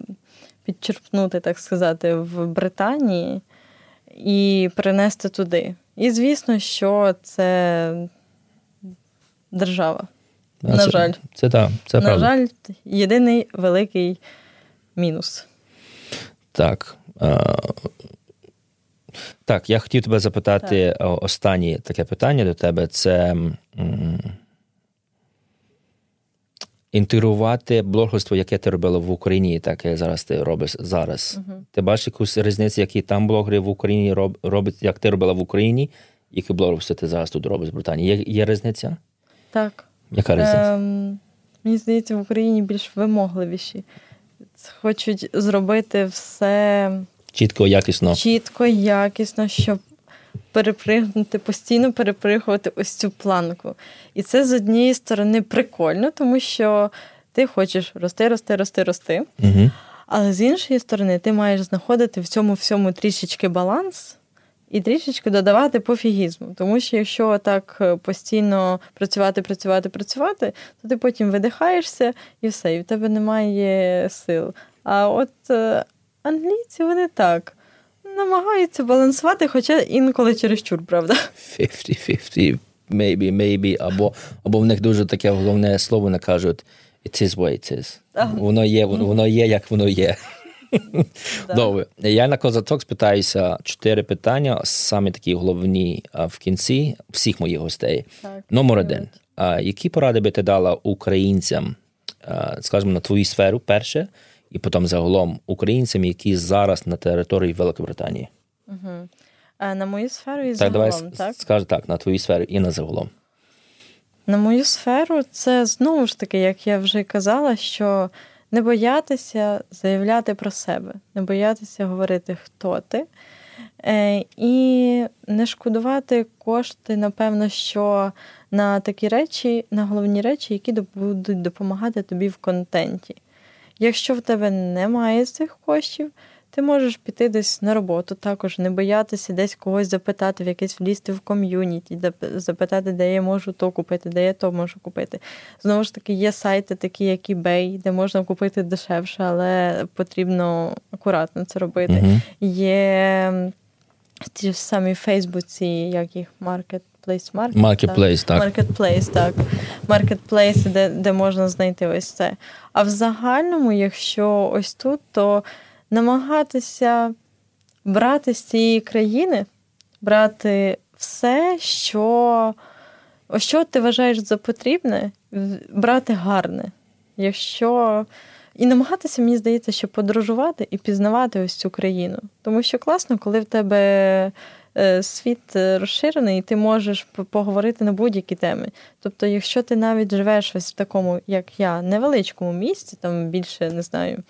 підчерпнути, так сказати, в Британії і принести туди. І звісно, що це держава. А На це, жаль. Це так, це На правда. жаль, єдиний великий мінус. Так. А, так, я хотів тебе запитати о, останнє таке питання до тебе. Це інтегрувати блогерство, яке ти робила в Україні, таке зараз ти робиш зараз. Ти бачиш якусь різницю, які там блогери в Україні роб, роблять, як ти робила в Україні, яке блогерство ти зараз тут робиш в Британії? Є, є різниця? Так. Яка різниця? Ем, мені здається, в Україні більш вимогливіші. Хочуть зробити все Чітко, якісно. чітко, якісно, щоб перепригнути, постійно перепригувати ось цю планку. І це з однієї сторони прикольно, тому що ти хочеш рости, рости, рости, рости. Угу. Але з іншої сторони, ти маєш знаходити в цьому всьому трішечки баланс і трішечки додавати пофігізму. Тому що якщо так е, постійно працювати, працювати, працювати, то ти потім видихаєшся і все, і в тебе немає сил. А от е, англійці вони так намагаються балансувати, хоча інколи чересчур, правда? 50-50, maybe, maybe, або, або в них дуже таке головне слово, вони кажуть it is what it is. Воно є, воно є, як воно є. Добре. Я на Козаток спитаюся чотири питання, саме такі головні в кінці всіх моїх гостей. Так, Номер один. А, які поради би ти дала українцям, скажімо, на твою сферу перше, і потім загалом українцям, які зараз на території Великобританії? Угу. На мою сферу і Так, загалом, давай так? скажи так, на твою сферу і на загалом. На мою сферу це знову ж таки, як я вже казала, що не боятися заявляти про себе, не боятися говорити, хто ти, е, і не шкодувати кошти, напевно, що на такі речі, на головні речі, які будуть допомагати тобі в контенті. Якщо в тебе немає цих коштів, ти можеш піти десь на роботу, також не боятися десь когось запитати, в якесь влізти в ком'юніті, запитати, де я можу то купити, де я то можу купити. Знову ж таки, є сайти, такі як eBay, де можна купити дешевше, але потрібно акуратно це робити. Uh-huh. Є ті ж самі Фейсбуці, як їх маркет. Marketplace, так. Marketplace, так. Marketplace, де де можна знайти ось це. А в загальному, якщо ось тут, то намагатися брати з цієї країни, брати все, що що ти вважаєш за потрібне, брати гарне. Якщо... І намагатися, мені здається, що подорожувати і пізнавати ось цю країну. Тому що класно, коли в тебе е, світ розширений, і ти можеш поговорити на будь-які теми. Тобто, якщо ти навіть живеш ось в такому, як я, невеличкому місці, там більше не знаю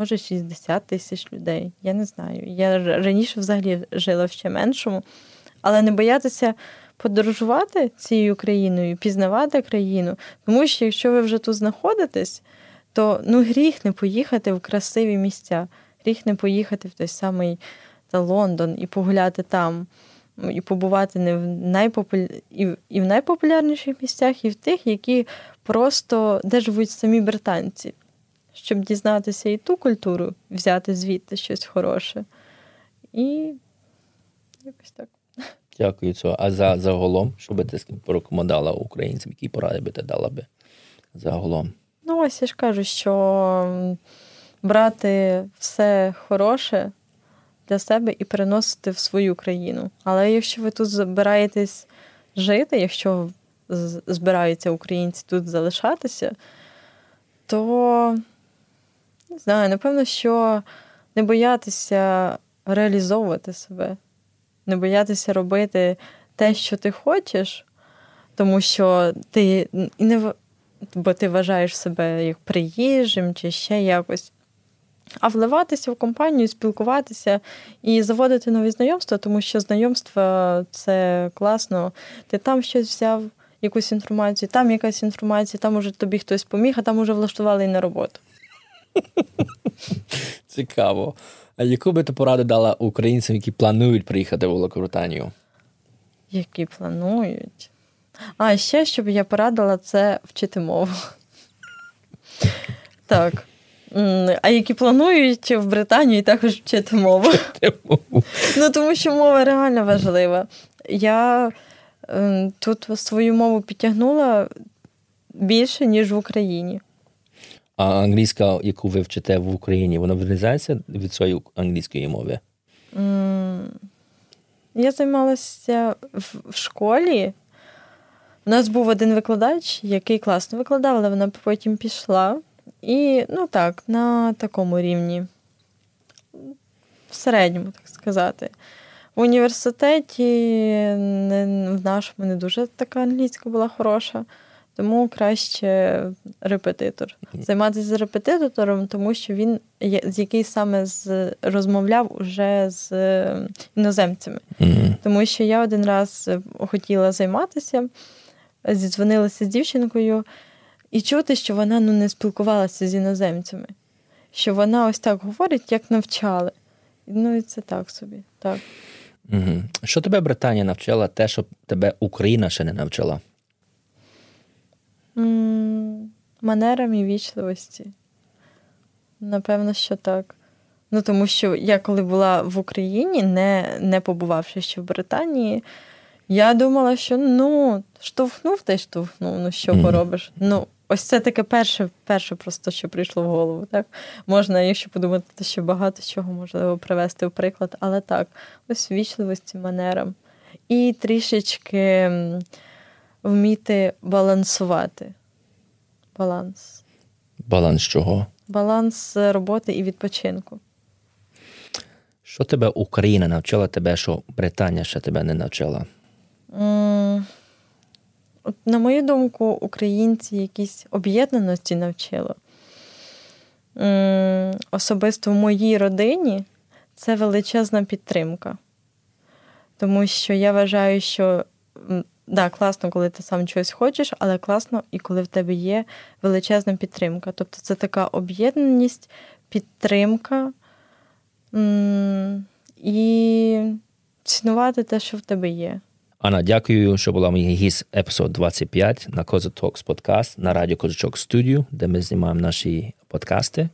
може 60 тисяч людей. Я не знаю. Я раніше взагалі жила в ще меншому, але не боятися подорожувати цією країною, пізнавати країну. Тому що якщо ви вже тут знаходитесь, то ну гріх не поїхати в красиві місця, гріх не поїхати в той самий та Лондон і погуляти там. І побувати не в найпопуля... і, в найпопулярніших місцях, і в тих, які просто де живуть самі британці щоб дізнатися і ту культуру, взяти звідти щось хороше. І якось так. Дякую. цього. А за загалом, що би ти порекомендувала українцям, які поради би ти дала би загалом? Ну, ось я ж кажу, що брати все хороше для себе і переносити в свою країну. Але якщо ви тут збираєтесь жити, якщо збираються українці тут залишатися, то не знаю, напевно, що не боятися реалізовувати себе, не боятися робити те, що ти хочеш, тому що ти не бо ти вважаєш себе як приїжджим чи ще якось. А вливатися в компанію, спілкуватися і заводити нові знайомства, тому що знайомства це класно. Ти там щось взяв, якусь інформацію, там якась інформація, там уже тобі хтось поміг, а там уже влаштували і на роботу. Цікаво. А яку би ти пораду дала українцям, які планують приїхати в Великобританію? Які планують? А ще що б я порадила, це вчити мову. Так. А які планують в Британії також вчити мову. Ну, тому що мова реально важлива. Я ем, тут свою мову підтягнула більше, ніж в Україні. А англійська, яку ви вчите в Україні, вона відрізняється від своєї англійської мови? Я займалася в школі. У нас був один викладач, який класно викладав, але вона потім пішла. І, ну так, на такому рівні, в середньому, так сказати. В університеті в нашому не дуже така англійська була хороша. Тому краще репетитор. Займатися з репетитором, тому що він з який саме з розмовляв уже з іноземцями. Mm-hmm. Тому що я один раз хотіла займатися, зідзвонилася з дівчинкою і чути, що вона ну, не спілкувалася з іноземцями, що вона ось так говорить, як навчали. Ну і це так собі. так. Що тебе Британія навчила, те, що тебе Україна ще не навчала? Манерам і вічливості. Напевно, що так. Ну, тому що я коли була в Україні, не не побувавши ще в Британії, я думала, що ну, штовхнув та й штовхнув, ну що mm. поробиш? Ну, ось це таке перше, перше просто, що прийшло в голову. Так? Можна, якщо подумати, то ще багато чого можливо привести в приклад, але так, ось вічливості манерам. І трішечки вміти балансувати. Баланс. Баланс чого? Баланс роботи і відпочинку. Що тебе Україна навчила тебе, що Британія ще тебе не навчила? На мою думку, українці якісь об'єднаності навчили. Особисто в моїй родині це величезна підтримка. Тому що я вважаю, що да, класно, коли ти сам щось хочеш, але класно і коли в тебе є величезна підтримка. Тобто це така об'єднаність, підтримка і цінувати те, що в тебе є. Анна, дякую, що була мій гість епізод 25 на Коза Talks подкаст на радіо Козачок Студію, де ми знімаємо наші подкасти.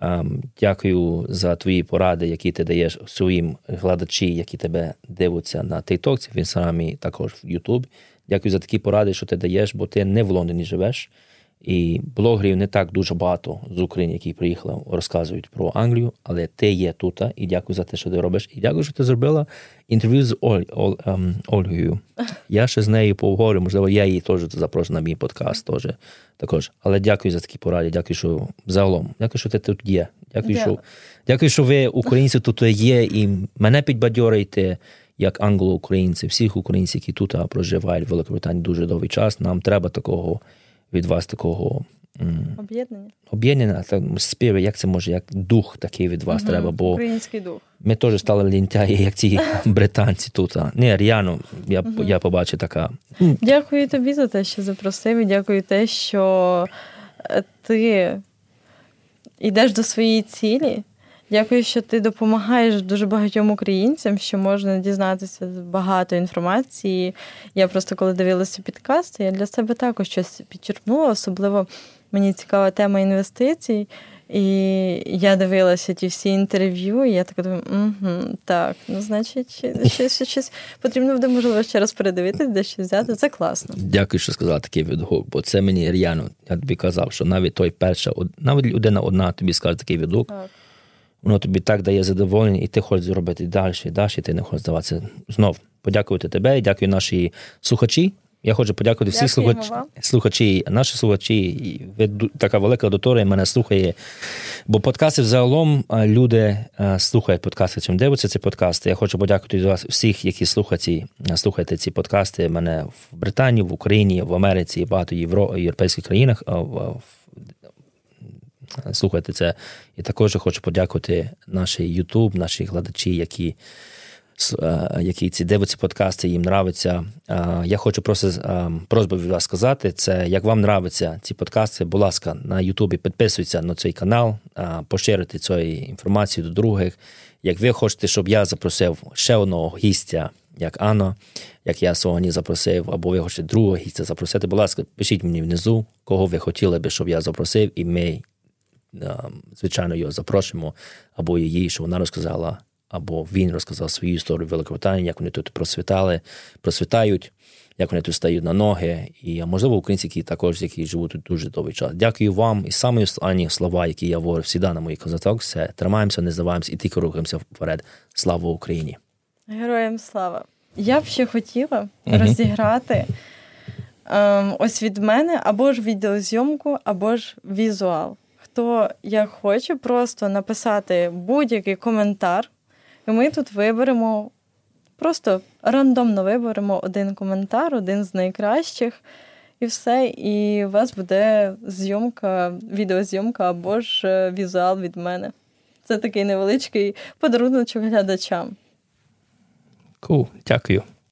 Um, дякую за твої поради, які ти даєш своїм глядачі, які тебе дивляться на TikTok, в інстаграмі, також в YouTube. Дякую за такі поради, що ти даєш, бо ти не в Лондоні живеш. І блогерів не так дуже багато з України, які приїхали, розказують про Англію, але ти є тут. І дякую за те, що ти робиш. І дякую, що ти зробила інтерв'ю з Оль, Оль, ем, Ольгою. Я ще з нею поговорю, можливо, я її теж запрошу на мій подкаст. Теж, також. Але дякую за такі поради. Дякую, що загалом. Дякую, що ти тут є. Дякую, yeah. що дякую, що ви, українці, тут є, і мене підбадьорюєте. Як англо-українці, всіх українців, які тут проживають в Великобританії дуже довгий час, нам треба такого від вас такого об'єднання. Об'єднання, так співи, як це може, як дух такий від вас угу, треба. бо Український дух. Ми теж стали лінтяї, як ці британці тут. Ні, реально, я угу. я побачив така. Дякую тобі за те, що запросив, і дякую те, що е, ти йдеш до своєї цілі. Дякую, що ти допомагаєш дуже багатьом українцям, що можна дізнатися багато інформації. Я просто коли дивилася підкасти, я для себе також щось підчерпнула. Особливо мені цікава тема інвестицій. І я дивилася ті всі інтерв'ю, і я так думаю, угу, так, ну значить, щось щось потрібно буде, можливо, ще раз передивитись, де щось взяти. Це класно. Дякую, що сказала такий відгук, бо це мені реально, я тобі казав, що навіть той перша, навіть людина одна тобі скаже такий відгук. Так воно тобі так дає задоволення, і ти хочеш зробити далі, далі, і ти не хочеш здаватися. Знов подякувати тебе і дякую наші слухачі. Я хочу подякувати всіх слухач... слухачі, наші слухачі. Ви така велика аудиторія мене слухає. Бо подкасти взагалом люди слухають подкасти, чим дивляться ці подкасти. Я хочу подякувати вас всіх, які слухають, слухаєте ці подкасти. Мене в Британії, в Україні, в Америці, багато євро... європейських країнах, в слухайте це. І також хочу подякувати нашій YouTube, наші глядачі, які е, які ці дивляться подкасти, їм нравиться. Е, я хочу просто е, просьбу від вас сказати: це як вам нравиться ці подкасти, будь ласка, на Ютубі підписуйтесь на цей канал, поширюйте цю інформацію до других. Як ви хочете, щоб я запросив ще одного гістя, як Анна, як я сьогодні запросив, або ви хочете другого гістя запросити, будь ласка, пишіть мені внизу, кого ви хотіли би, щоб я запросив, і ми звичайно, його запрошуємо, або її, що вона розказала, або він розказав свою історію Великобританії, як вони тут просвітали, просвітають, як вони тут стають на ноги, і можливо українці, які також які живуть тут дуже довгий час. Дякую вам. І саме останні слова, які я говорю всіда на моїх концертах, це тримаємося, не здаваємося і тільки рухаємося вперед. Слава Україні! Героям слава! Я б ще хотіла розіграти. Ем, ось від мене або ж відеозйомку, або ж візуал хто як хоче, просто написати будь-який коментар, і ми тут виберемо, просто рандомно виберемо один коментар, один з найкращих, і все. І у вас буде зйомка, відеозйомка або ж е, візуал від мене. Це такий невеличкий подарунок глядачам. Cool. Дякую.